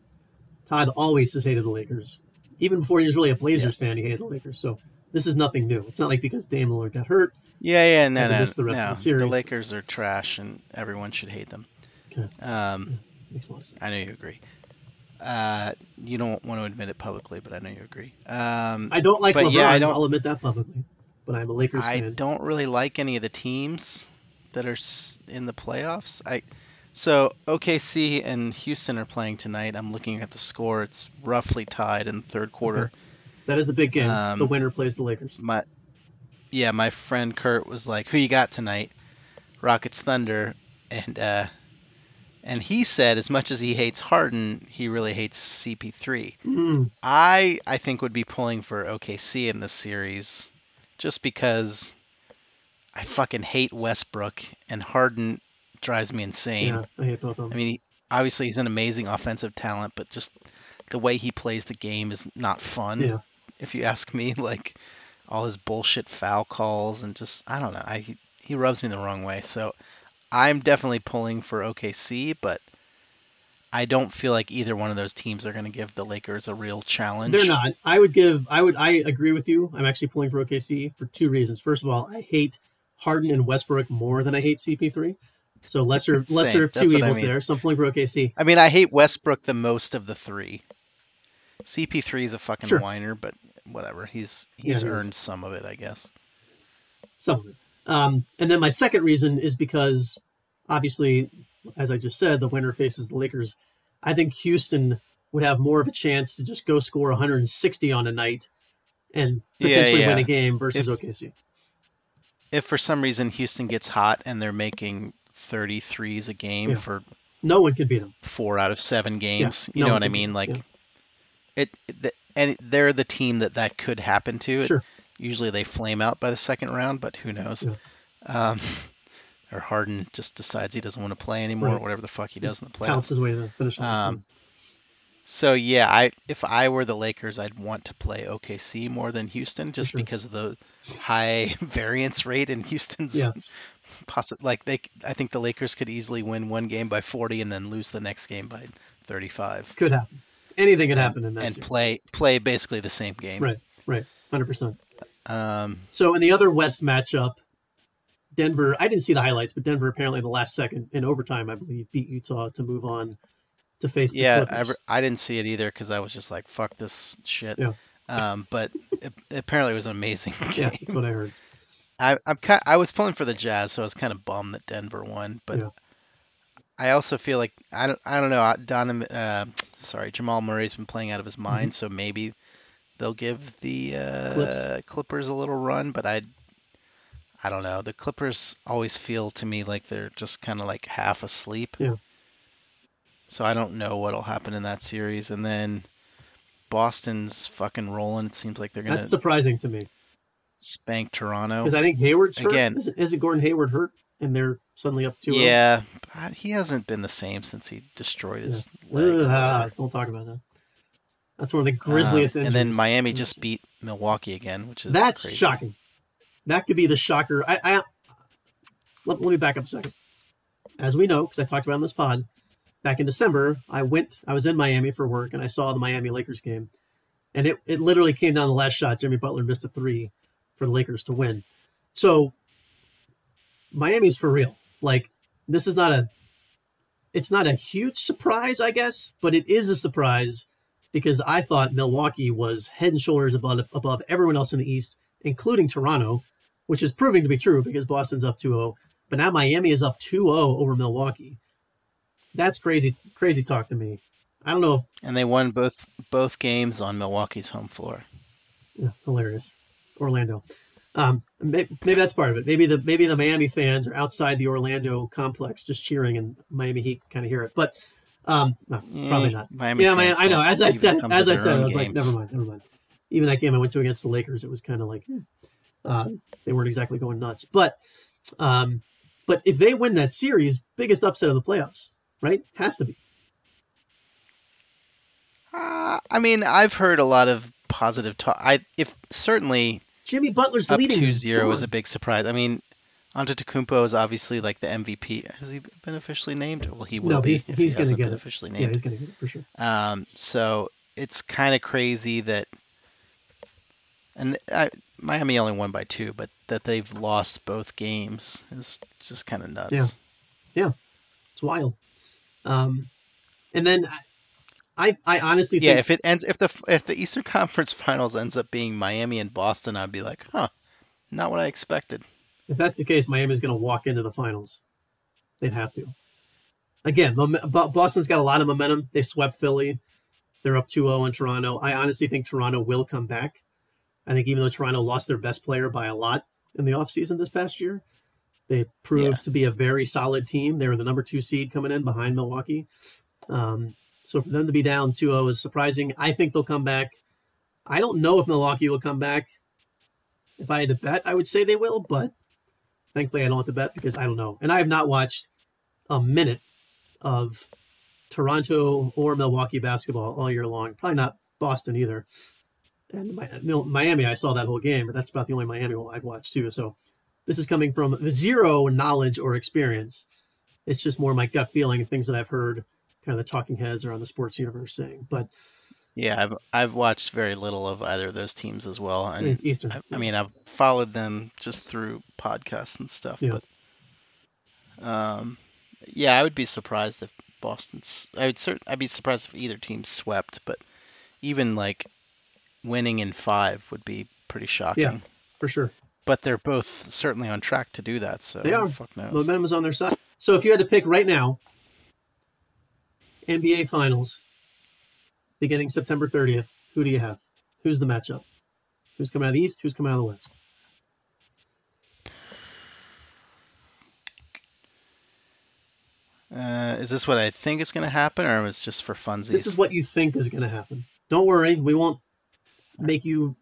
Speaker 1: Todd always has hated the Lakers. Even before he was really a Blazers
Speaker 2: Yes.
Speaker 1: fan, he hated the Lakers. So this is nothing new. It's not like because Dame Lillard got hurt.
Speaker 2: Yeah, yeah, no, no,
Speaker 1: the rest of
Speaker 2: no.
Speaker 1: the series.
Speaker 2: Lakers are trash, and everyone should hate them.
Speaker 1: Okay.
Speaker 2: Um,
Speaker 1: Makes a lot of sense.
Speaker 2: I know you agree. Uh, you don't want to admit it publicly, but I know you agree. Um,
Speaker 1: I don't like LeBron.
Speaker 2: yeah, I don't-
Speaker 1: I'll admit that publicly. But I'm a Lakers
Speaker 2: I
Speaker 1: fan.
Speaker 2: I don't really like any of the teams that are in the playoffs. I so OKC and Houston are playing tonight. I'm looking at the score. It's roughly tied in the third quarter.
Speaker 1: That is a big game.
Speaker 2: Um,
Speaker 1: the winner plays the Lakers.
Speaker 2: My yeah, my friend Kurt was like, "Who you got tonight?" Rockets Thunder, and uh, and he said as much as he hates Harden, he really hates CP3.
Speaker 1: Mm,
Speaker 2: I I think would be pulling for OKC in this series, just because I fucking hate Westbrook and Harden drives me insane.
Speaker 1: yeah, I hate both of them.
Speaker 2: I mean, he, obviously he's an amazing offensive talent, but just the way he plays the game is not fun.
Speaker 1: Yeah.
Speaker 2: If you ask me, like all his bullshit foul calls and just I don't know, I he, he rubs me the wrong way. So I'm definitely pulling for OKC, but I don't feel like either one of those teams are going to give the Lakers a real challenge.
Speaker 1: They're not. I would give. I would. I agree with you. I'm actually pulling for OKC for two reasons. First of all, I hate Harden and Westbrook more than I hate CP3. So lesser, lesser of two
Speaker 2: what I
Speaker 1: evils
Speaker 2: mean.
Speaker 1: there. So I'm pulling for OKC.
Speaker 2: I mean, I hate Westbrook the most of the three. CP3 is a fucking
Speaker 1: Sure.
Speaker 2: whiner, but whatever. He's
Speaker 1: Yeah,
Speaker 2: he's
Speaker 1: he is.
Speaker 2: earned some of it, I guess.
Speaker 1: Some of it. Um, and then my second reason is because, obviously, as I just said, the winner faces the Lakers. I think Houston would have more of a chance to just go score 160 on a night and
Speaker 2: Yeah,
Speaker 1: potentially win a game versus
Speaker 2: If-
Speaker 1: OKC.
Speaker 2: If for some reason Houston gets hot and they're making 33s a game
Speaker 1: Yeah.
Speaker 2: for
Speaker 1: No one could beat them.
Speaker 2: four out of seven games,
Speaker 1: no
Speaker 2: you know what I mean? Like
Speaker 1: yeah.
Speaker 2: it, the, and they're the team that that could happen to. It-
Speaker 1: Sure.
Speaker 2: Usually they flame out by the second round, but who knows?
Speaker 1: Yeah.
Speaker 2: Um, or Harden just decides he doesn't want to play anymore,
Speaker 1: Right.
Speaker 2: or whatever the fuck he does in the playoffs.
Speaker 1: Counts his way to the finish.
Speaker 2: Um, So yeah, I if I were the Lakers, I'd want to play OKC more than Houston, just
Speaker 1: sure.
Speaker 2: because of the high variance rate in Houston's.
Speaker 1: yes.
Speaker 2: Possi- like they, I think the Lakers could easily win one game by 40 and then lose the next game by 35,
Speaker 1: Could happen. Anything could happen in that
Speaker 2: and
Speaker 1: series.
Speaker 2: play play basically the same game.
Speaker 1: Right. Right. 100%.
Speaker 2: Um,
Speaker 1: So in the other West matchup, Denver, I didn't see the highlights, but Denver apparently in the last second in overtime, I believe, beat Utah to move on to face the
Speaker 2: yeah. I, I didn't see it either because I was just like, fuck this shit.
Speaker 1: Yeah.
Speaker 2: Um, but it, apparently it was an amazing game.
Speaker 1: yeah, that's what I heard.
Speaker 2: I, I'm kind. I was pulling for the Jazz, so I was kind of bummed that Denver won. But
Speaker 1: Yeah.
Speaker 2: I also feel like I don't. I don't know. Donovan, uh, sorry, Jamal Murray's been playing out of his mind, so maybe they'll give the uh,
Speaker 1: Mm-hmm.
Speaker 2: Clippers a little run. But I, I don't know. The Clippers always feel to me like they're just kind of like half asleep.
Speaker 1: Yeah.
Speaker 2: So I don't know what'll happen in that series. And then Boston's fucking rolling. It seems like they're gonna
Speaker 1: That's surprising to me
Speaker 2: spank Toronto.
Speaker 1: because I think Hayward's hurt.
Speaker 2: Again-
Speaker 1: Isn't, isn't Gordon Hayward hurt? And they're suddenly up 2
Speaker 2: Yeah, but he hasn't been the same since he destroyed his leg. or
Speaker 1: Ugh, ah, don't talk about that. That's one of the grisliest
Speaker 2: Um, and then. Miami just beat Milwaukee again, which is
Speaker 1: That's
Speaker 2: crazy.
Speaker 1: shocking. That could be the shocker. I, I let, let me back up a second. As we know, because I talked about it on this pod, back in December, I went. I was in Miami for work, and I saw the Miami Lakers game, and it it literally came down the last shot. Jimmy Butler missed a three for the Lakers to win. So Miami's for real. Like this is not a. It's not a huge surprise, I guess, but it is a surprise because I thought Milwaukee was head and shoulders above above everyone else in the East, including Toronto, which is proving to be true because Boston's up 2-0, but now Miami is up 2-0 over Milwaukee. That's crazy crazy talk to me. I don't know if
Speaker 2: And they won both both games on Milwaukee's home floor.
Speaker 1: yeah, hilarious. Orlando. Um, maybe, maybe that's part of it. Maybe the maybe the Miami fans are outside the Orlando complex just cheering, and Miami Heat kind of hear it. But um, no, probably
Speaker 2: Eh,
Speaker 1: not.
Speaker 2: Miami
Speaker 1: yeah,
Speaker 2: fans
Speaker 1: I know. As I said, as I said, I was like, never mind, never mind. Even that game I went to against the Lakers, it was kind of like eh, uh, they weren't exactly going nuts. But um, but if they win that series, biggest upset of the playoffs, right? Has to be.
Speaker 2: Uh, I mean, I've heard a lot of positive talk. I if certainly
Speaker 1: Jimmy Butler's
Speaker 2: up
Speaker 1: leading.
Speaker 2: 2-0 was a big surprise. I mean, Antetokounmpo is obviously like the MVP. Has he been officially named? Well, he will
Speaker 1: No,
Speaker 2: be
Speaker 1: he's-
Speaker 2: if
Speaker 1: he's
Speaker 2: he
Speaker 1: gonna
Speaker 2: hasn't
Speaker 1: get
Speaker 2: been
Speaker 1: it.
Speaker 2: officially
Speaker 1: Yeah, he's going to get it for sure.
Speaker 2: Um, so it's kind of crazy that, and I, Miami only won by two, but that they've lost both games is just kind of nuts.
Speaker 1: Yeah, Yeah. It's wild. Um, and then I, I honestly
Speaker 2: Yeah,
Speaker 1: think
Speaker 2: if it ends, if the if the Eastern Conference Finals ends up being Miami and Boston, I'd be like, huh, not what I expected.
Speaker 1: if that's the case, Miami's going to walk into the finals. They'd have to. Again, Boston's got a lot of momentum. They swept Philly. They're up 2-0 in Toronto. I honestly think Toronto will come back. I think even though Toronto lost their best player by a lot in the offseason this past year, they proved
Speaker 2: Yeah.
Speaker 1: to be a very solid team. They were the number two seed coming in behind Milwaukee. Um, so for them to be down 2-0 is surprising. I think they'll come back. I don't know if Milwaukee will come back. If I had to bet, I would say they will, but thankfully I don't have to bet because I don't know. And I have not watched a minute of Toronto or Milwaukee basketball all year long. Probably not Boston either. And Miami, I saw that whole game, but that's about the only Miami one I've watched too. So this is coming from zero knowledge or experience. It's just more my gut feeling and things that I've heard, kind of the talking heads or on the sports universe saying. But
Speaker 2: Yeah, I've I've watched very little of either of those teams as well, and
Speaker 1: it's Eastern.
Speaker 2: I, I mean I've followed them just through podcasts and stuff.
Speaker 1: Yeah.
Speaker 2: But um, yeah, I would be surprised if Boston's. I would cert, I'd be surprised if either team swept, but even like winning in five would be pretty shocking.
Speaker 1: Yeah, for sure.
Speaker 2: But they're both certainly on track to do that. So
Speaker 1: They are.
Speaker 2: Fuck knows.
Speaker 1: Momentum is on their side. So if you had to pick right now, NBA Finals, beginning September 30th, who do you have? Who's the matchup? Who's coming out of the East? Who's coming out of the West?
Speaker 2: Uh, is this what I think is going to happen, or was just for funsies?
Speaker 1: This is what you think is going to happen. Don't worry, we won't make you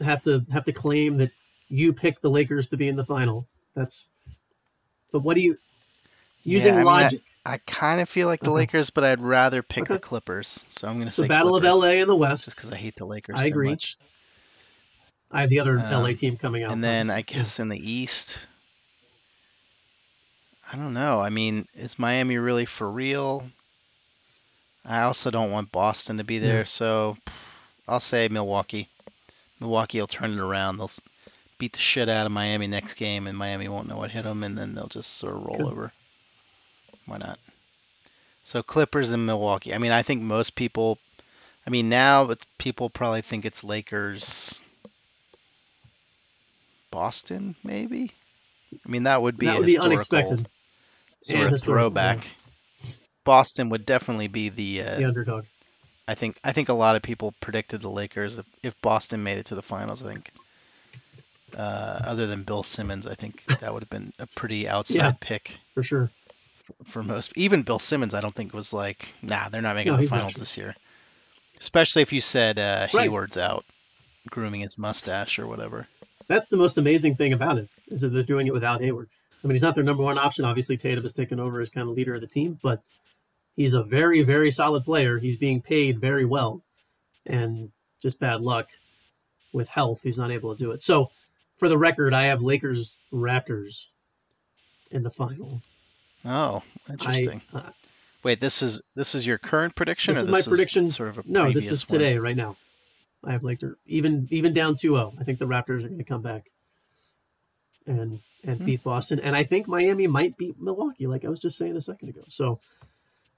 Speaker 1: have to have to claim that you picked the Lakers to be in the final. That's. But what do you using
Speaker 2: Yeah, I mean,
Speaker 1: logic?
Speaker 2: I kind of feel like the
Speaker 1: Okay.
Speaker 2: Lakers, but I'd rather pick the Clippers. So I'm going to
Speaker 1: It's the
Speaker 2: say
Speaker 1: Battle
Speaker 2: Clippers,
Speaker 1: of LA in the West.
Speaker 2: just because I hate the Lakers
Speaker 1: I
Speaker 2: so
Speaker 1: agree.
Speaker 2: much.
Speaker 1: I have the other
Speaker 2: Um,
Speaker 1: LA team coming out.
Speaker 2: And then I guess in the East, I don't know. I mean, is Miami really for real? I also don't want Boston to be there,
Speaker 1: Yeah.
Speaker 2: so I'll say Milwaukee. Milwaukee will turn it around. They'll beat the shit out of Miami next game, and Miami won't know what hit them, and then they'll just sort of roll
Speaker 1: Good.
Speaker 2: over. Why not? So Clippers and Milwaukee. I mean, I think most people. I mean, now, people probably think it's Lakers. Boston, maybe. I mean, that would be
Speaker 1: that
Speaker 2: a
Speaker 1: would be unexpected.
Speaker 2: sort
Speaker 1: and
Speaker 2: of throwback. Boston would definitely be the. Uh,
Speaker 1: The underdog.
Speaker 2: I think. I think a lot of people predicted the Lakers. If, if Boston made it to the finals, I think Uh, other than Bill Simmons, I think that would have been a pretty outside
Speaker 1: Yeah.
Speaker 2: pick
Speaker 1: for sure.
Speaker 2: For most. Even Bill Simmons, I don't think was like, nah, they're not making
Speaker 1: No,
Speaker 2: the finals
Speaker 1: sure.
Speaker 2: this year. Especially if you said uh,
Speaker 1: Right.
Speaker 2: Hayward's out, grooming his mustache or whatever.
Speaker 1: That's the most amazing thing about it is that they're doing it without Hayward. I mean, he's not their number one option. Obviously, Tatum has taken over as kind of leader of the team, but he's a very, very solid player. He's being paid very well, and just bad luck with health, he's not able to do it. So, for the record, I have Lakers Raptors in the final.
Speaker 2: Oh, interesting.
Speaker 1: I, uh,
Speaker 2: Wait, this is this is your current prediction,
Speaker 1: This
Speaker 2: or
Speaker 1: is my
Speaker 2: this
Speaker 1: prediction.
Speaker 2: Sort of a
Speaker 1: no, this is
Speaker 2: one?
Speaker 1: today, right now. I have Lakers even even down 2-0. I think the Raptors are going to come back and and
Speaker 2: Hmm.
Speaker 1: beat Boston, and I think Miami might beat Milwaukee, like I was just saying a second ago. So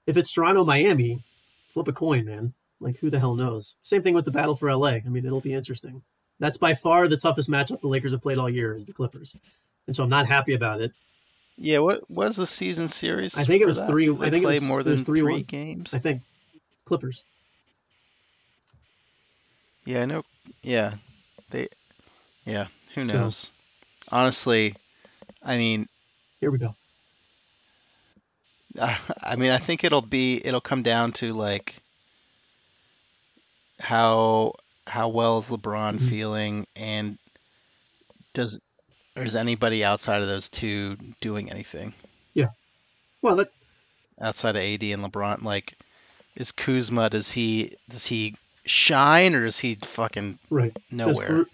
Speaker 1: if it's Toronto Miami, flip a coin, man. Like who the hell knows? Same thing with the battle for LA. I mean, it'll be interesting. That's by far the toughest matchup the Lakers have played all year is the Clippers, and so I'm not happy about it.
Speaker 2: Yeah, what was the season series?
Speaker 1: I think it was
Speaker 2: that?
Speaker 1: three-
Speaker 2: Did
Speaker 1: I
Speaker 2: they
Speaker 1: think it was-
Speaker 2: more than three
Speaker 1: 3-1.
Speaker 2: games.
Speaker 1: I think Clippers.
Speaker 2: Yeah, I know. Yeah, they. Yeah, who
Speaker 1: So-
Speaker 2: knows? Honestly, I mean,
Speaker 1: Here we go.
Speaker 2: I mean, I think it'll be it'll come down to like how how well is LeBron
Speaker 1: Mhm.
Speaker 2: feeling, and does or is anybody outside of those two doing anything Yeah.
Speaker 1: Well, that
Speaker 2: outside of AD and LeBron? Like, is Kuzma does he does he shine or is he fucking
Speaker 1: right.
Speaker 2: Nowhere?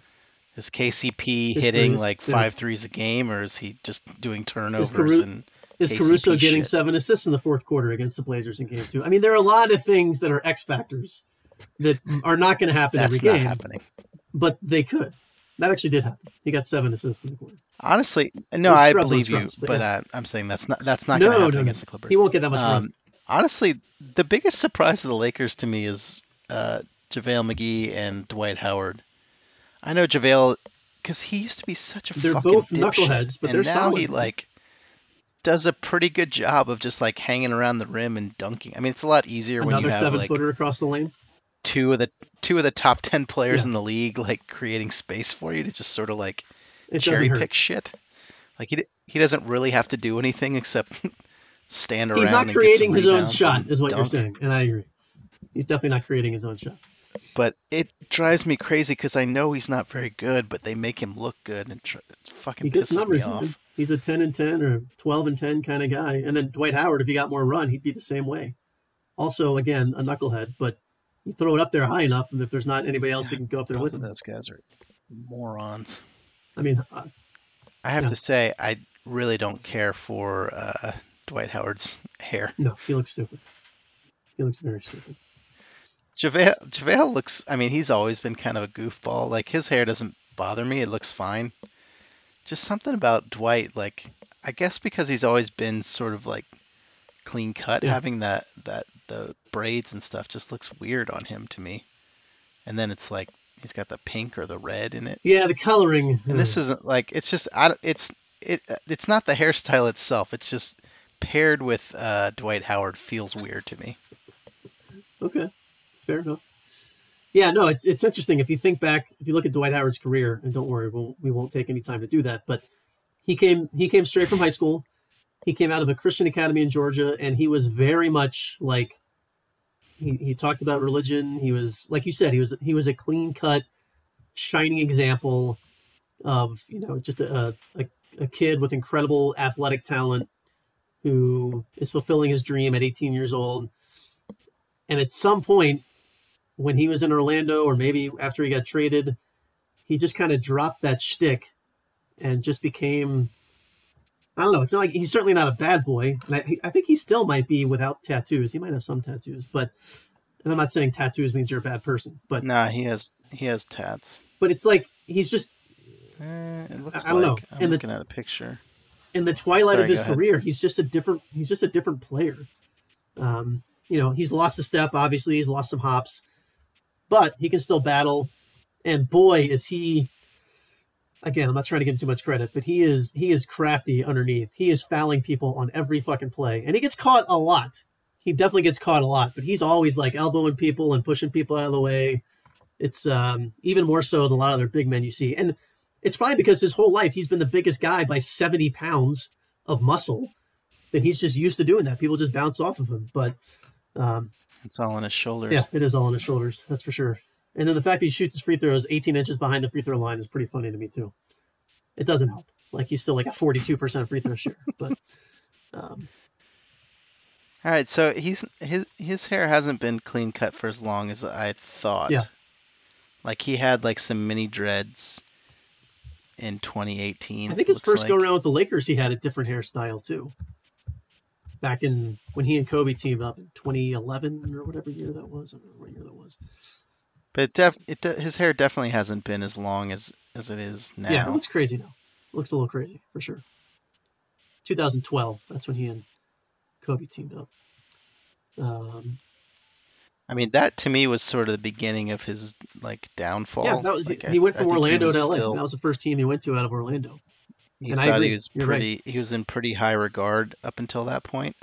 Speaker 2: Is KCP hitting like
Speaker 1: yeah.
Speaker 2: five threes a game, or is he just doing turnovers
Speaker 1: Caru-
Speaker 2: and
Speaker 1: is Caruso getting
Speaker 2: shit.
Speaker 1: seven assists in the fourth quarter against the Blazers in game two? I mean, there are a lot of things that are X factors that are not going to happen
Speaker 2: that's
Speaker 1: every
Speaker 2: not
Speaker 1: game,
Speaker 2: happening?
Speaker 1: but they could. That actually did happen. He got seven assists in the quarter.
Speaker 2: Honestly, no, I
Speaker 1: scrubs
Speaker 2: believe you,
Speaker 1: scrubs, but
Speaker 2: but
Speaker 1: yeah.
Speaker 2: uh, I'm saying that's not that's not
Speaker 1: No,
Speaker 2: going to happen
Speaker 1: no,
Speaker 2: against the Clippers.
Speaker 1: He won't get that much.
Speaker 2: Um, honestly, the biggest surprise of the Lakers to me is uh, JaVale McGee and Dwight Howard. I know JaVale because he used to be such a
Speaker 1: They're
Speaker 2: fucking
Speaker 1: both
Speaker 2: dipshit,
Speaker 1: knuckleheads, but
Speaker 2: and
Speaker 1: they're
Speaker 2: now
Speaker 1: solid,
Speaker 2: he like does a pretty good job of just like hanging around the rim and dunking. I mean, it's a lot easier when
Speaker 1: Another
Speaker 2: you have
Speaker 1: seven
Speaker 2: like
Speaker 1: footer across the lane.
Speaker 2: two of the two of the top ten players in the league like creating space for you to just sort of like
Speaker 1: It
Speaker 2: cherry pick shit. Like he he doesn't really have to do anything except stand around.
Speaker 1: He's not
Speaker 2: and get some
Speaker 1: creating his own shot, is what you're saying, and I agree. He's definitely not creating his own shots.
Speaker 2: But it drives me crazy because I know he's not very good, but they make him look good and tr- fucking
Speaker 1: He gets
Speaker 2: pisses
Speaker 1: numbers,
Speaker 2: off.
Speaker 1: He's a 10 and 10 or 12 and 10 kind of guy. And then Dwight Howard, if he got more run, he'd be the same way. Also, again, a knucklehead, but you throw it up there high enough, and if there's not anybody else that can go up there
Speaker 2: Both
Speaker 1: with him.
Speaker 2: those guys are morons.
Speaker 1: I mean, uh,
Speaker 2: I have
Speaker 1: Yeah.
Speaker 2: to say, I really don't care for uh, Dwight Howard's hair.
Speaker 1: no, he looks stupid. He looks very stupid.
Speaker 2: JaVale, JaVale looks, I mean, he's always been kind of a goofball. Like, his hair doesn't bother me, it looks fine. Just something about Dwight, like, I guess because he's always been sort of like clean cut,
Speaker 1: Yeah.
Speaker 2: having that, that, the braids and stuff just looks weird on him to me. And then it's like, he's got the pink or the red in it.
Speaker 1: Yeah, the coloring.
Speaker 2: And this isn't like, it's just, I, it's, it, it's not the hairstyle itself, it's just paired with uh, Dwight Howard feels weird to me.
Speaker 1: Okay, fair enough. Yeah, no, it's it's interesting if you think back, if you look at Dwight Howard's career, and don't worry, we'll, we won't take any time to do that. But he came he came straight from high school. He came out of a Christian academy in Georgia, and he was very much like he, he talked about religion. He was like you said, he was he was a clean cut, shining example of you know just a, a a kid with incredible athletic talent who is fulfilling his dream at 18 years old. And at some point, when he was in Orlando, or maybe after he got traded, he just kind of dropped that shtick and just became. I don't know. It's not like he's certainly not a bad boy, and I, I think he still might be without tattoos. He might have some tattoos, but and I'm not saying tattoos means you're a bad person, but
Speaker 2: Nah, he has, he has tats.
Speaker 1: but it's like he's just
Speaker 2: Eh, it looks
Speaker 1: I don't know.
Speaker 2: I'm
Speaker 1: the-
Speaker 2: looking at a picture.
Speaker 1: in the twilight
Speaker 2: Sorry,
Speaker 1: of his
Speaker 2: go ahead.
Speaker 1: career, he's just a different he's just a different player. Um, you know, he's lost a step, obviously, he's lost some hops, but he can still battle. And boy, is he again, I'm not trying to give him too much credit, but he is he is crafty underneath. He is fouling people on every fucking play. And he gets caught a lot. He definitely gets caught a lot, but he's always like elbowing people and pushing people out of the way. It's um even more so than a lot of other big men you see. And It's probably because his whole life he's been the biggest guy by 70 pounds of muscle. That he's just used to doing that. People just bounce off of him. But um,
Speaker 2: It's all on his shoulders.
Speaker 1: yeah, it is all on his shoulders. That's for sure. And then the fact that he shoots his free throws 18 inches behind the free throw line is pretty funny to me too. It doesn't help. Like he's still like a 42% free throw shooter, but um,
Speaker 2: All right, so he's his his hair hasn't been clean cut for as long as I thought.
Speaker 1: Yeah.
Speaker 2: Like he had like some mini dreads in 2018.
Speaker 1: I think his first go around with the Lakers, he had a different hairstyle too. Back in when he and Kobe teamed up in 2011 or whatever year that was. I don't know what year that was.
Speaker 2: But it def it de- his hair definitely hasn't been as long as as it is now.
Speaker 1: Yeah, it looks crazy now. It looks a little crazy for sure. 2012. That's when he and Kobe teamed up. Um,
Speaker 2: I mean, that to me was sort of the beginning of his like downfall.
Speaker 1: yeah, that was
Speaker 2: Like,
Speaker 1: he
Speaker 2: I-
Speaker 1: went from Orlando to LA.
Speaker 2: still-
Speaker 1: That was the first team he went to out of Orlando.
Speaker 2: He
Speaker 1: And
Speaker 2: thought he was
Speaker 1: You're right.
Speaker 2: pretty. He was in pretty high regard up until that point,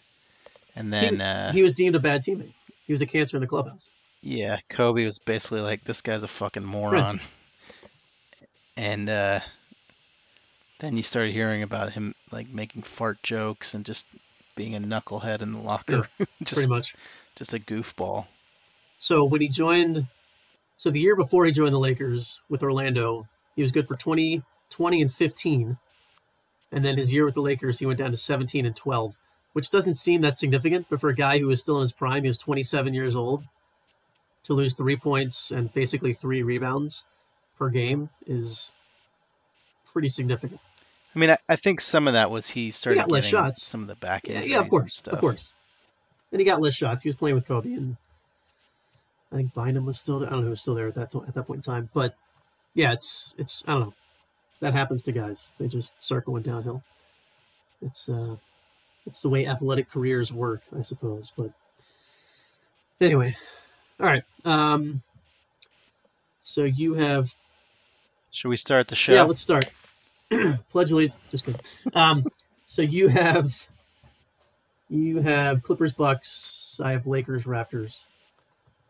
Speaker 2: and then uh,
Speaker 1: He was deemed a bad teammate. He was a cancer in the clubhouse.
Speaker 2: Yeah, Kobe was basically like, "This guy's a fucking moron," and uh, then you started hearing about him like making fart jokes and just being a knucklehead in the locker, just
Speaker 1: pretty much.
Speaker 2: just a goofball.
Speaker 1: So when he joined, so the year before he joined the Lakers with Orlando, he was good for 20, 20 and 15. And then his year with the Lakers, he went down to 17 and 12, which doesn't seem that significant. But for a guy who was still in his prime, he was 27 years old, to lose three points and basically three rebounds per game is pretty significant.
Speaker 2: I mean, I, I think some of that was he started
Speaker 1: got less
Speaker 2: getting
Speaker 1: shots.
Speaker 2: some of the back
Speaker 1: Yeah,
Speaker 2: end.
Speaker 1: yeah, of course,
Speaker 2: stuff.
Speaker 1: of course. And he got less shots. He was playing with Kobe, and I think Bynum was still. There. I don't know who was still there at that at that point in time. But yeah, it's it's I don't know. That happens to guys. They just start going downhill. It's uh, it's the way athletic careers work, I suppose. But anyway, all right. Um, so you have
Speaker 2: Should we start the show?
Speaker 1: yeah, let's start. Pledge allegiance. Just kidding. Um, so you have you have Clippers, Bucks. I have Lakers, Raptors.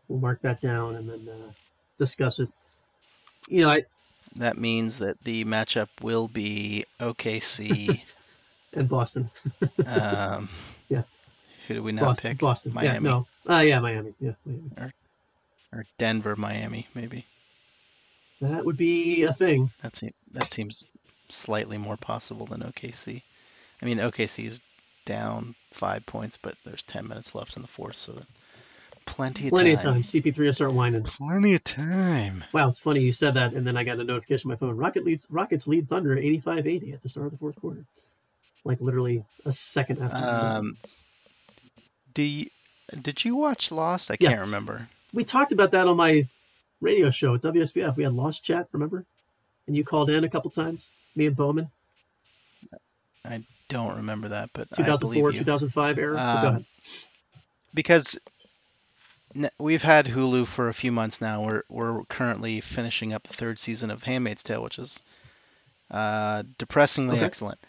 Speaker 1: We'll mark that down and then uh, discuss it. You know, I
Speaker 2: That means that the matchup will be OKC.
Speaker 1: and Boston,
Speaker 2: um,
Speaker 1: Yeah.
Speaker 2: Who do we now
Speaker 1: Boston,
Speaker 2: pick?
Speaker 1: Boston.
Speaker 2: Miami
Speaker 1: Yeah, no. Uh, yeah, Miami. Yeah, Miami.
Speaker 2: or Denver, Miami, maybe.
Speaker 1: That would be a thing.
Speaker 2: That seems that seems slightly more possible than OKC. I mean, OKC is down five points, but there's ten minutes left in the fourth, so that plenty of
Speaker 1: Plenty
Speaker 2: time.
Speaker 1: of time. CP3 will start whining.
Speaker 2: Plenty of time.
Speaker 1: Wow, it's funny you said that, and then I got a notification on my phone. Rocket leads Rockets lead Thunder 85-80 at the start of the fourth quarter. Like literally a second after. the.
Speaker 2: Um, do you, did you watch Lost? I
Speaker 1: Yes.
Speaker 2: can't remember.
Speaker 1: We talked about that on my radio show at WSBF. We had Lost Chat, remember? And you called in a couple times, me and Bowman, I
Speaker 2: Don't remember that, but I
Speaker 1: 2004,
Speaker 2: believe you.
Speaker 1: 2005 era.
Speaker 2: Um,
Speaker 1: ahead.
Speaker 2: because we've had Hulu for a few months now. We're we're currently finishing up the third season of *Handmaid's Tale*, which is uh, depressingly
Speaker 1: Okay.
Speaker 2: excellent.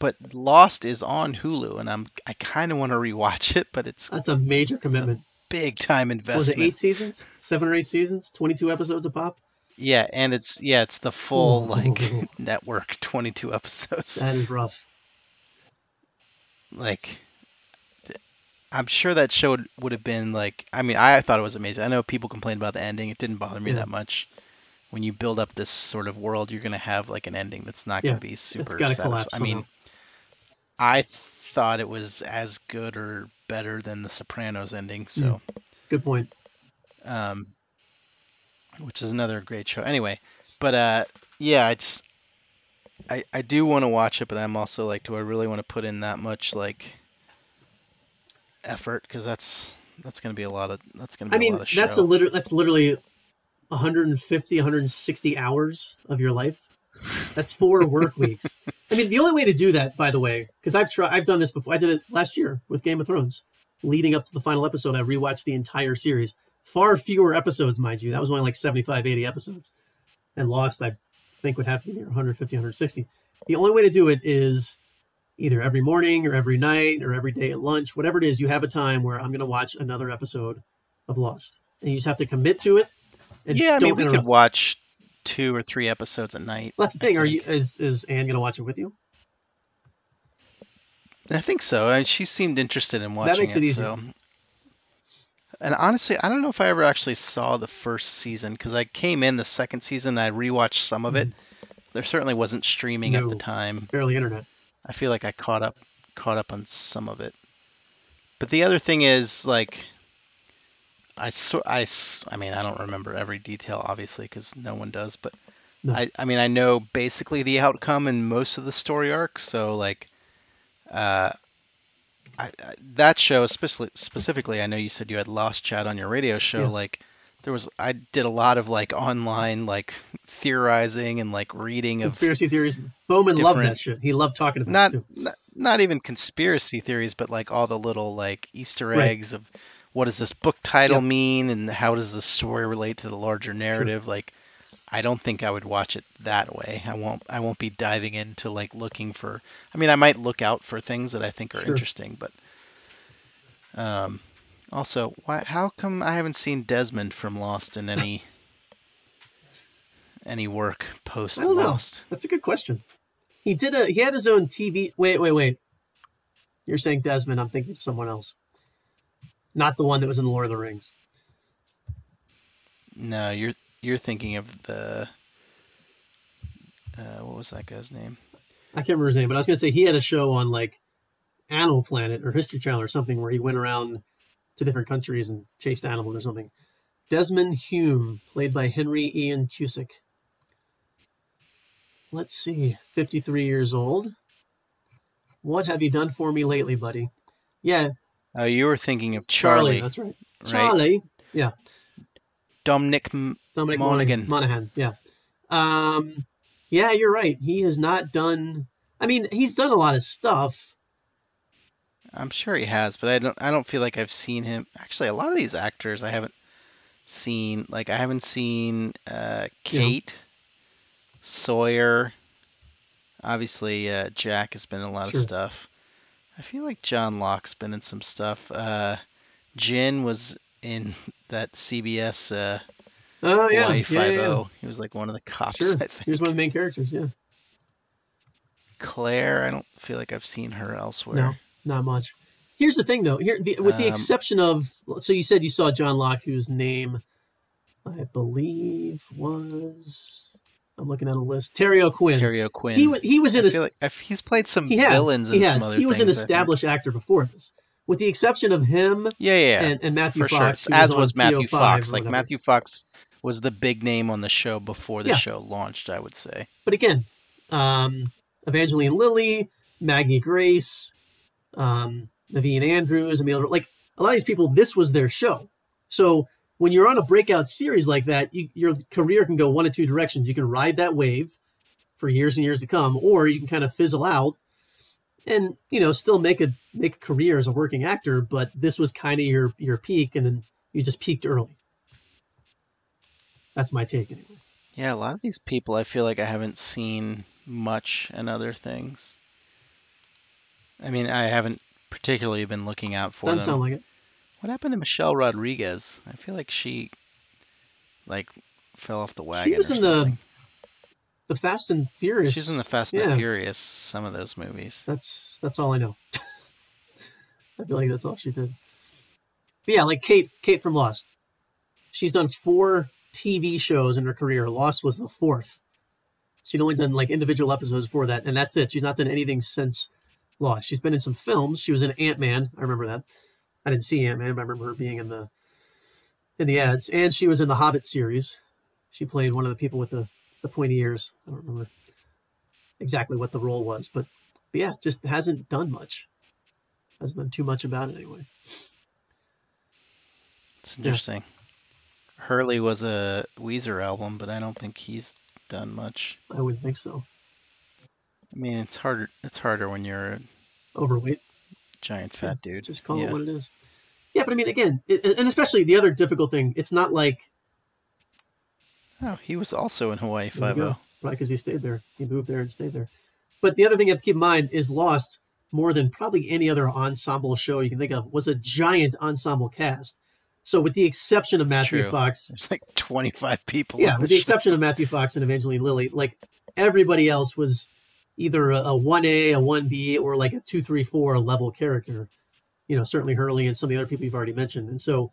Speaker 2: But *Lost* is on Hulu, and I'm I kind of want to rewatch it, but it's
Speaker 1: That's a major commitment.
Speaker 2: Big time investment.
Speaker 1: Was it eight seasons? Seven or eight seasons? 22 episodes a pop?
Speaker 2: Yeah, and it's yeah, it's the full
Speaker 1: Ooh.
Speaker 2: like network, 22 episodes.
Speaker 1: That is rough.
Speaker 2: like I'm sure that show would, have been like I mean I thought it was amazing. I know people complained about the ending. It didn't bother me
Speaker 1: Yeah.
Speaker 2: that much. When you build up this sort of world, you're going to have like an ending that's not
Speaker 1: Yeah,
Speaker 2: going to be super
Speaker 1: gotta
Speaker 2: satisfying.
Speaker 1: collapse
Speaker 2: I mean. I thought it was as good or better than the Sopranos ending, so
Speaker 1: Good point.
Speaker 2: um which is another great show. Anyway, but uh yeah, I just I I do want to watch it, but I'm also like do I really want to put in that much like effort cuz that's that's going to be a lot of that's going to be
Speaker 1: I mean,
Speaker 2: a lot of show.
Speaker 1: that's a liter- that's literally 150, 160 hours of your life. That's four work weeks. I mean, the only way to do that, by the way, because I've tried, I've done this before. I did it last year with Game of Thrones. Leading up to the final episode, I rewatched the entire series. Far fewer episodes, mind you. That was only like 75, 80 episodes. And Lost, I think, would have to be near 150, 160. The only way to do it is either every morning or every night or every day at lunch, whatever it is, you have a time where I'm going to watch another episode of Lost. And you just have to commit to it. And
Speaker 2: Yeah, I mean
Speaker 1: don't
Speaker 2: we could watch two or three episodes a night.
Speaker 1: That's the thing. Are you is is Anne gonna watch it with you?
Speaker 2: I think so. And she seemed interested in watching that
Speaker 1: makes it easier.
Speaker 2: So, and honestly, I don't know if I ever actually saw the first season because I came in the second season. And I rewatched some of it. There certainly wasn't streaming at the
Speaker 1: Mm-hmm.
Speaker 2: Time.
Speaker 1: Barely internet.
Speaker 2: I feel like I caught up caught up on some of it. But the other thing is like I so, I s- I mean I don't remember every detail obviously because no one does, but
Speaker 1: No.
Speaker 2: I I mean I know basically the outcome in most of the story arcs, so like uh I, I, that show especially specifically I know you said you had Lost Chat on your radio show
Speaker 1: Yes.
Speaker 2: like there was I did a lot of like online like theorizing and like reading of
Speaker 1: Conspiracy theories. Bowman loved that shit. He loved talking about
Speaker 2: not,
Speaker 1: it
Speaker 2: not not even conspiracy theories, but like all the little like Easter
Speaker 1: Right.
Speaker 2: eggs of what does this book title
Speaker 1: Yep.
Speaker 2: mean and how does the story relate to the larger narrative. Like, I don't think I would watch it that way. I won't. I won't be diving into like looking for. I mean, I might look out for things that I think are
Speaker 1: Sure.
Speaker 2: interesting, but um, also, why? How come I haven't seen Desmond from Lost in any any work post
Speaker 1: know.
Speaker 2: Lost?
Speaker 1: That's a good question. He did a. He had his own TV. Wait, wait, wait. You're saying Desmond? I'm thinking of someone else. Not the one that was in the Lord of the Rings.
Speaker 2: No, you're you're thinking of the uh, what was that guy's name?
Speaker 1: I can't remember his name, but I was gonna say he had a show on like Animal Planet or History Channel or something where he went around to different countries and chased animals or something. Desmond Hume, played by Henry Ian Cusick. Let's see, 53 years old. What have you done for me lately, buddy? Yeah,
Speaker 2: Oh, you were thinking of
Speaker 1: Charlie.
Speaker 2: Charlie,
Speaker 1: that's right.
Speaker 2: right?
Speaker 1: Charlie. Yeah.
Speaker 2: Dominic. M-
Speaker 1: Dominic
Speaker 2: Monaghan.
Speaker 1: Monaghan. Yeah. Um, yeah, you're right. He has not done. I mean, he's done a lot of stuff.
Speaker 2: I'm sure he has, but I don't. I don't feel like I've seen him. Actually, a lot of these actors I haven't seen. Like I haven't seen uh, Kate, Sawyer. Obviously, uh, Jack has been in a lot
Speaker 1: Sure.
Speaker 2: of stuff. I feel like John Locke's been in some stuff. Uh, Jin was in that CBS uh,
Speaker 1: Oh yeah,
Speaker 2: Hawaii
Speaker 1: yeah, yeah, yeah.
Speaker 2: He was like one of the cops.
Speaker 1: Sure.
Speaker 2: I think.
Speaker 1: He was one of the main characters. Yeah.
Speaker 2: Claire, I don't feel like I've seen her elsewhere.
Speaker 1: No, not much. Here's the thing, though. Here, the, with the
Speaker 2: Um,
Speaker 1: exception of, so you said you saw John Locke, whose name I believe was. I'm looking at a list. Terry O'Quinn.
Speaker 2: Terry O'Quinn.
Speaker 1: He was he was in
Speaker 2: I
Speaker 1: a
Speaker 2: feel like he's played some
Speaker 1: he has
Speaker 2: villains and
Speaker 1: he
Speaker 2: some
Speaker 1: has
Speaker 2: other
Speaker 1: he was an
Speaker 2: things, I think.
Speaker 1: established actor before this, with the exception of him
Speaker 2: Yeah, yeah, yeah.
Speaker 1: and, and Matthew
Speaker 2: for sure.
Speaker 1: Fox. who
Speaker 2: As
Speaker 1: on
Speaker 2: was Matthew
Speaker 1: 305
Speaker 2: Fox. Like. Matthew Fox was the big name on the show before the
Speaker 1: Yeah.
Speaker 2: show launched. I would say.
Speaker 1: But again, um, Evangeline Lilly, Maggie Grace, um, Naveen Andrews, I mean, like a lot of these people, this was their show. So when you're on a breakout series like that, you, your career can go one of two directions. You can ride that wave for years and years to come, or you can kind of fizzle out and you know still make a make a career as a working actor. But this was kind of your your peak, and then you just peaked early. That's my take anyway.
Speaker 2: Yeah, a lot of these people I feel like I haven't seen much in other things. I mean, I haven't particularly been looking out for
Speaker 1: Doesn't
Speaker 2: them.
Speaker 1: sound like it.
Speaker 2: What happened to Michelle Rodriguez? I feel like she like fell off the wagon.
Speaker 1: She
Speaker 2: was
Speaker 1: in the
Speaker 2: something.
Speaker 1: The Fast and Furious.
Speaker 2: She's in the Fast and
Speaker 1: yeah.
Speaker 2: the Furious. Some of those movies.
Speaker 1: That's that's all I know. I feel like that's all she did. But yeah, like Kate, Kate from Lost. She's done four TV shows in her career. Lost was the fourth. She'd only done like individual episodes before that, and that's it. She's not done anything since Lost. She's been in some films. She was in Ant Man. I remember that. I didn't see Ant Man, but I remember her being in the in the ads. And she was in the Hobbit series. She played one of the people with the the pointy ears. I don't remember exactly what the role was, but but yeah, just hasn't done much. Hasn't done too much about it anyway.
Speaker 2: It's interesting. Hurley was a Weezer album, but I don't think he's done much.
Speaker 1: I wouldn't think so.
Speaker 2: I mean, it's harder. It's harder when you're
Speaker 1: Overweight.
Speaker 2: Giant fat dude.
Speaker 1: Just call
Speaker 2: yeah.
Speaker 1: it what it is. Yeah, but I mean, again, it, and especially the other difficult thing, it's not like
Speaker 2: Oh, he was also in Hawaii Five
Speaker 1: go. Right, because he stayed there. He moved there and stayed there. But the other thing you have to keep in mind is Lost, more than probably any other ensemble show you can think of, was a giant ensemble cast. So, with the exception of Matthew
Speaker 2: True.
Speaker 1: Fox,
Speaker 2: There's like 25 people.
Speaker 1: yeah, with the
Speaker 2: show.
Speaker 1: exception of Matthew Fox and Evangeline Lilly, like everybody else was either a, a 1A, a 1B, or like a 2, 3, 4 level character. You know, certainly Hurley and some of the other people you've already mentioned. And so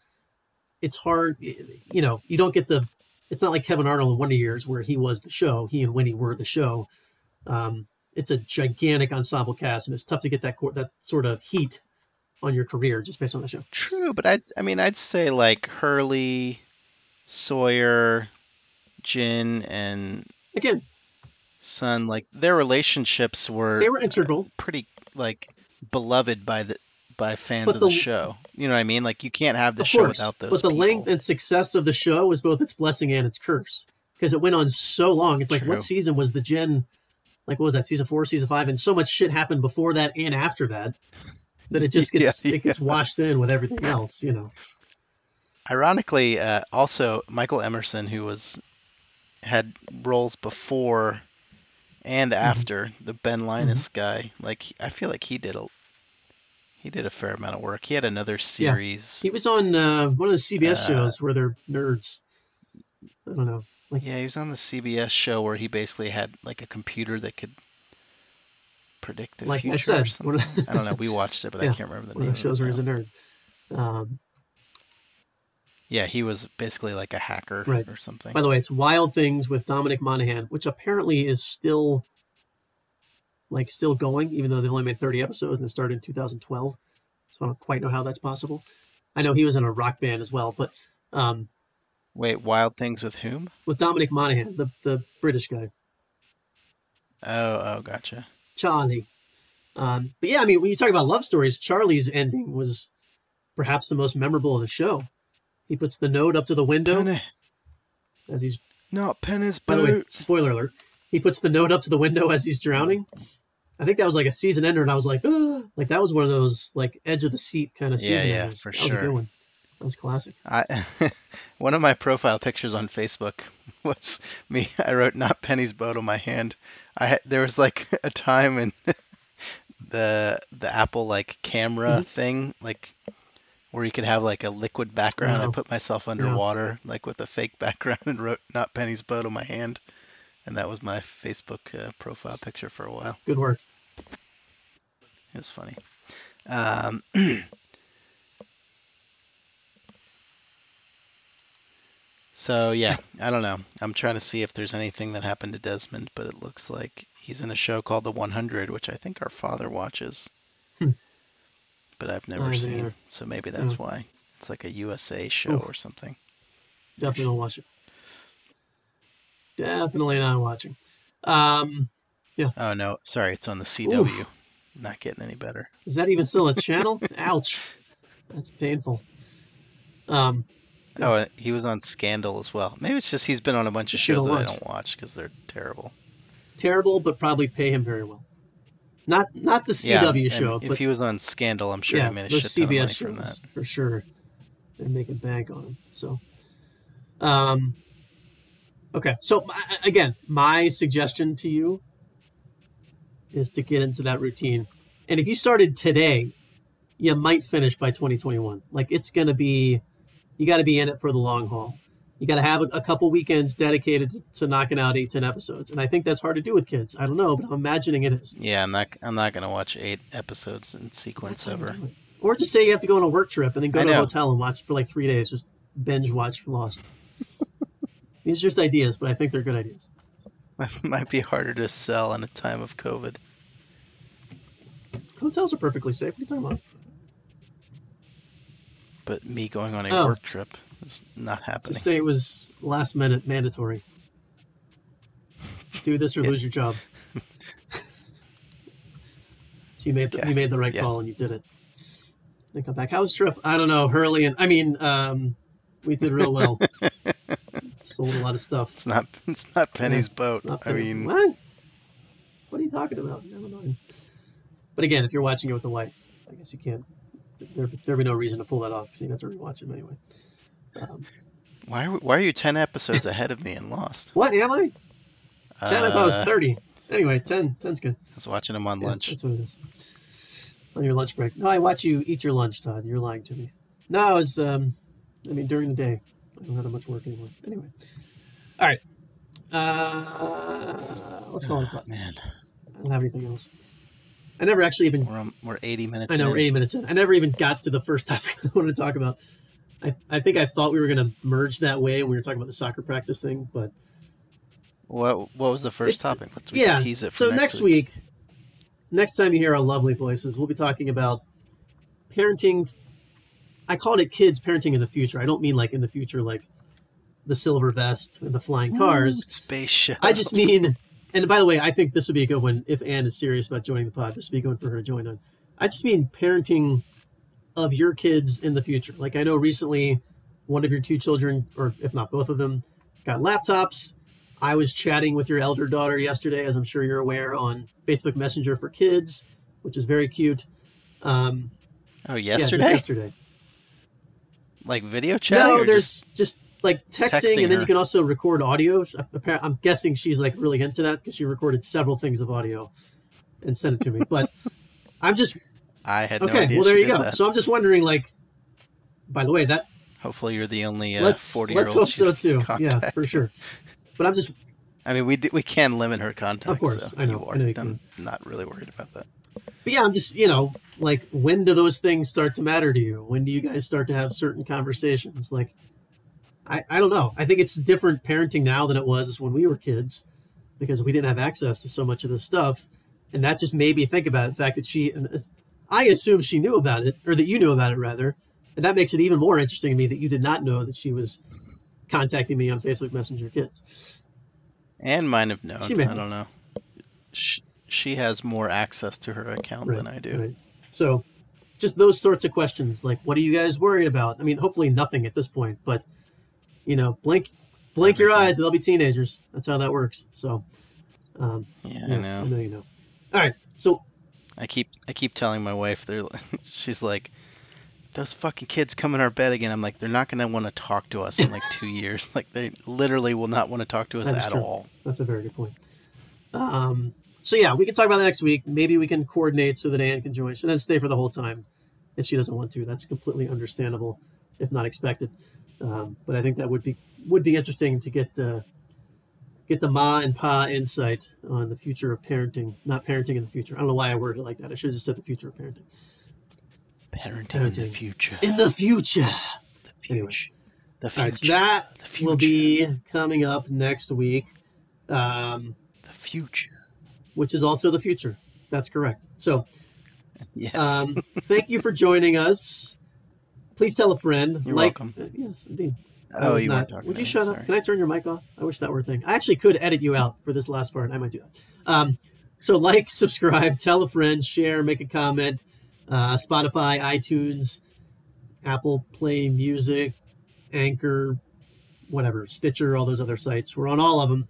Speaker 1: it's hard, you know, you don't get the, it's not like Kevin Arnold in Wonder Years where he was the show, he and Winnie were the show. Um, it's a gigantic ensemble cast, and it's tough to get that that sort of heat on your career just based on the show.
Speaker 2: True, but I I mean I'd say like Hurley, Sawyer, Jin, and
Speaker 1: Again,
Speaker 2: Son, like their relationships were
Speaker 1: they were integral.
Speaker 2: pretty like beloved by the by fans
Speaker 1: But
Speaker 2: of
Speaker 1: the-
Speaker 2: the show. You know what I mean? Like you can't have the show
Speaker 1: course,
Speaker 2: without those.
Speaker 1: but the
Speaker 2: people.
Speaker 1: length and success of the show was both its blessing and its curse because it went on so long. It's like
Speaker 2: True.
Speaker 1: what season was the Gen? Like what was that? Season four, season five, and so much shit happened before that and after that that it just gets
Speaker 2: Yeah,
Speaker 1: it gets washed in with everything else. You know,
Speaker 2: Ironically, uh, also Michael Emerson, who was had roles before and
Speaker 1: Mm-hmm.
Speaker 2: after the Ben Linus guy, like I feel like he did a he did a fair amount of work. He had another series. Yeah.
Speaker 1: he was on uh, one of the CBS
Speaker 2: Uh,
Speaker 1: shows where they're nerds. I don't know. Like
Speaker 2: Yeah, he was on the CBS show where he basically had like a computer that could predict the
Speaker 1: Like I
Speaker 2: future or
Speaker 1: said, one
Speaker 2: something.
Speaker 1: of-
Speaker 2: I don't know. We watched it, but
Speaker 1: Yeah,
Speaker 2: I can't remember the
Speaker 1: one
Speaker 2: name.
Speaker 1: of the shows where he's a nerd. Um,
Speaker 2: Yeah, he was basically like a hacker
Speaker 1: Right.
Speaker 2: or something.
Speaker 1: By the way, it's Wild Things with Dominic Monaghan, which apparently is still like still going, even though they've only made 30 episodes and it started in 2012. So I don't quite know how that's possible. I know he was in a rock band as well, but um,
Speaker 2: Wait, Wild Things with whom?
Speaker 1: with Dominic Monaghan, the the British guy,
Speaker 2: Oh, oh, gotcha.
Speaker 1: Charlie. Um, but yeah, I mean, when you talk about love stories, Charlie's ending was perhaps the most memorable of the show. He puts the note up to the window
Speaker 2: Penny,
Speaker 1: as he's
Speaker 2: not Penny's boat.
Speaker 1: By the way, spoiler alert. He puts the note up to the window as he's drowning. I think that was like a season ender, and I was like, ah. like that was one of those like edge of the seat kind of season
Speaker 2: yeah,
Speaker 1: enders.
Speaker 2: for
Speaker 1: that was a
Speaker 2: sure.
Speaker 1: good one. That was classic.
Speaker 2: I, one of my profile pictures on Facebook was me. I wrote "Not Penny's boat" on my hand. I had, there was like a time in the the Apple like camera
Speaker 1: Mhm.
Speaker 2: thing, like where you could have like a liquid background. I put myself underwater, like with a fake background, and wrote "Not Penny's boat" on my hand, and that was my Facebook uh, profile picture for a while.
Speaker 1: Good work.
Speaker 2: It was funny. Um, so yeah, I don't know. I'm trying to see if there's anything that happened to Desmond, but it looks like he's in a show called The 100, which I think our father watches.
Speaker 1: Hmm.
Speaker 2: But I've never
Speaker 1: Oh,
Speaker 2: seen, so maybe that's
Speaker 1: Oh.
Speaker 2: why. It's like a USA show
Speaker 1: Oof.
Speaker 2: or something.
Speaker 1: Definitely don't watch it. Definitely not watching. Um, yeah.
Speaker 2: Oh no, sorry, it's on the CW. Not getting any better.
Speaker 1: is that even still a channel? Ouch. That's painful. Um,
Speaker 2: Oh, he was on Scandal as well. Maybe it's just he's been on a bunch of shows that I don't watch because they're terrible.
Speaker 1: terrible, but probably pay him very well. Not not the CW
Speaker 2: and
Speaker 1: show,
Speaker 2: if he was on Scandal, I'm sure
Speaker 1: yeah,
Speaker 2: he made a shit ton of money
Speaker 1: CBS
Speaker 2: from that.
Speaker 1: shows for sure. They're making bank on him. So, um, okay. So again, my suggestion to you is to get into that routine. And if you started today, you might finish by 2021. Like it's going to be, you got to be in it for the long haul. You got to have a, a couple weekends dedicated to, to knocking out eight, 10 episodes. And I think that's hard to do with kids. I don't know, but I'm imagining it is.
Speaker 2: Yeah, I'm not. I'm not gonna watch eight episodes in sequence
Speaker 1: That's
Speaker 2: ever.
Speaker 1: Or just say you have to go on a work trip and then go
Speaker 2: I
Speaker 1: to a hotel and watch for like three days. Just binge watch Lost. These are just ideas, but I think they're good ideas.
Speaker 2: Might be harder to sell in a time of COVID.
Speaker 1: Hotels are perfectly safe. What are you talking about?
Speaker 2: But me going on a
Speaker 1: Oh.
Speaker 2: work trip is not happening.
Speaker 1: Just say it was last minute mandatory. Do this or
Speaker 2: Yeah.
Speaker 1: lose your job. so you made the,
Speaker 2: Okay.
Speaker 1: you made the right
Speaker 2: Yeah.
Speaker 1: call and you did it. Then come back. How was the trip? I don't know. Hurley and I mean, um, we did real well. Sold a lot of stuff.
Speaker 2: It's not. It's not Penny's boat.
Speaker 1: Not
Speaker 2: I mean,
Speaker 1: what? What are you talking about? Never mind. But again, if you're watching it with the wife, I guess you can't. There, there'd be no reason to pull that off because you'd have to rewatch it anyway. Um,
Speaker 2: why? are- Why are you ten episodes ahead of me in Lost?
Speaker 1: what am I? Ten? I thought it was
Speaker 2: Uh,
Speaker 1: thirty. Anyway, 10. 10's good.
Speaker 2: I was watching them on
Speaker 1: Yeah,
Speaker 2: lunch.
Speaker 1: that's what it is. On your lunch break. No, I watch you eat your lunch, Todd. You're lying to me. No, I was um, I mean, during the day, I don't have that much work anymore. Anyway, all right. Uh, let's call it a.
Speaker 2: Man,
Speaker 1: I don't have anything else. I never actually even.
Speaker 2: we're on, we're 80 minutes.
Speaker 1: I know
Speaker 2: in.
Speaker 1: we're 80 minutes in. I never even got to the first topic I wanted to talk about. I, I think I thought we were going to merge that way when we were talking about the soccer practice thing, but
Speaker 2: What what was the first topic? Let's
Speaker 1: yeah.
Speaker 2: tease it. For
Speaker 1: So next week, next time you hear our lovely voices, we'll be talking about parenting. I called it kids parenting in the future. I don't mean like in the future, like the silver vest and the flying cars.
Speaker 2: space shuttles.
Speaker 1: I just mean, and by the way, I think this would be a good one if Anne is serious about joining the pod. This would be good for her to join on. I just mean parenting of your kids in the future. Like I know recently, one of your two children, or if not both of them, got laptops. I was chatting with your elder daughter yesterday, as I'm sure you're aware, on Facebook Messenger for kids, which is very cute. Um,
Speaker 2: Oh,
Speaker 1: yeah,
Speaker 2: yesterday?
Speaker 1: yesterday.
Speaker 2: Like video chat?
Speaker 1: No, there's just, like texting,
Speaker 2: texting
Speaker 1: and then
Speaker 2: her?
Speaker 1: you can also record audio. I'm guessing she's like really into that because she recorded several things of audio and sent it to me. But I'm just
Speaker 2: I had no
Speaker 1: okay.
Speaker 2: idea
Speaker 1: well, there you go.
Speaker 2: that.
Speaker 1: So I'm just wondering, like, by the way, that
Speaker 2: Hopefully, you're the only uh,
Speaker 1: let's
Speaker 2: 40 year
Speaker 1: let's
Speaker 2: old
Speaker 1: hope so too. Yeah, for sure. But I'm just
Speaker 2: I mean, we we can limit her contacts.
Speaker 1: Of course,
Speaker 2: so
Speaker 1: I know, I know
Speaker 2: I'm not really worried about that.
Speaker 1: But yeah, I'm just, you know, like when do those things start to matter to you? When do you guys start to have certain conversations? Like, I, I don't know. I think it's different parenting now than it was when we were kids because we didn't have access to so much of this stuff. And that just made me think about it, the fact that she, and I assume she knew about it, or that you knew about it rather. And that makes it even more interesting to me that you did not know that she was contacting me on Facebook Messenger Kids.
Speaker 2: And might have known.
Speaker 1: She may
Speaker 2: I don't know. She, she has more access to her account than I do.
Speaker 1: Right. So, just those sorts of questions, like what are you guys worried about? I mean, hopefully nothing at this point, but you know, blink, blink your eyes, they'll be teenagers. That's how that works. So, um,
Speaker 2: Yeah,
Speaker 1: yeah,
Speaker 2: I know.
Speaker 1: I know you know. All right, so
Speaker 2: I keep I keep telling my wife they're she's like those fucking kids come in our bed again. I'm like they're not going to want to talk to us in like 2 years. Like they literally will not want to talk to us
Speaker 1: That is
Speaker 2: at
Speaker 1: true.
Speaker 2: all.
Speaker 1: that's a very good point. Um, so yeah, we can talk about that next week. Maybe we can coordinate so that Anne can join. She doesn't stay for the whole time if she doesn't want to. That's completely understandable, if not expected. Um, but I think that would be would be interesting to get uh, get the ma and pa insight on the future of parenting. Not parenting in the future. I don't know why I worded it like that. I should have just said the future of parenting.
Speaker 2: Parenting, in the future.
Speaker 1: In the future.
Speaker 2: the
Speaker 1: anyway.
Speaker 2: future. The
Speaker 1: All right, so that
Speaker 2: the
Speaker 1: will be coming up next week. Um,
Speaker 2: the future.
Speaker 1: which is also the future. That's correct. So,
Speaker 2: Yes.
Speaker 1: um, thank you for joining us. Please tell a friend.
Speaker 2: You're
Speaker 1: like,
Speaker 2: welcome.
Speaker 1: uh, yes, indeed.
Speaker 2: Oh, you
Speaker 1: not-
Speaker 2: weren't
Speaker 1: Would you shut up? Can I turn your mic off? I wish that were a thing. I actually could edit you out for this last part. I might do that. Um, so, like, subscribe, tell a friend, share, make a comment. Uh, Spotify, iTunes, Apple Play Music, Anchor, whatever, Stitcher, all those other sites. We're on all of them.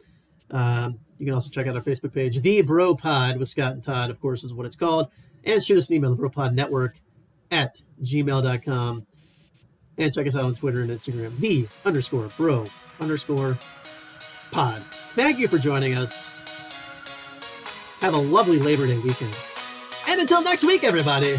Speaker 1: Um, you can also check out our Facebook page, The Bro Pod with Scott and Todd, of course, is what it's called. And shoot us an email, the Bro Pod Network at gmail.com. And check us out on Twitter and Instagram, the underscore bro underscore pod. Thank you for joining us. Have a lovely Labor Day weekend. And until next week, everybody.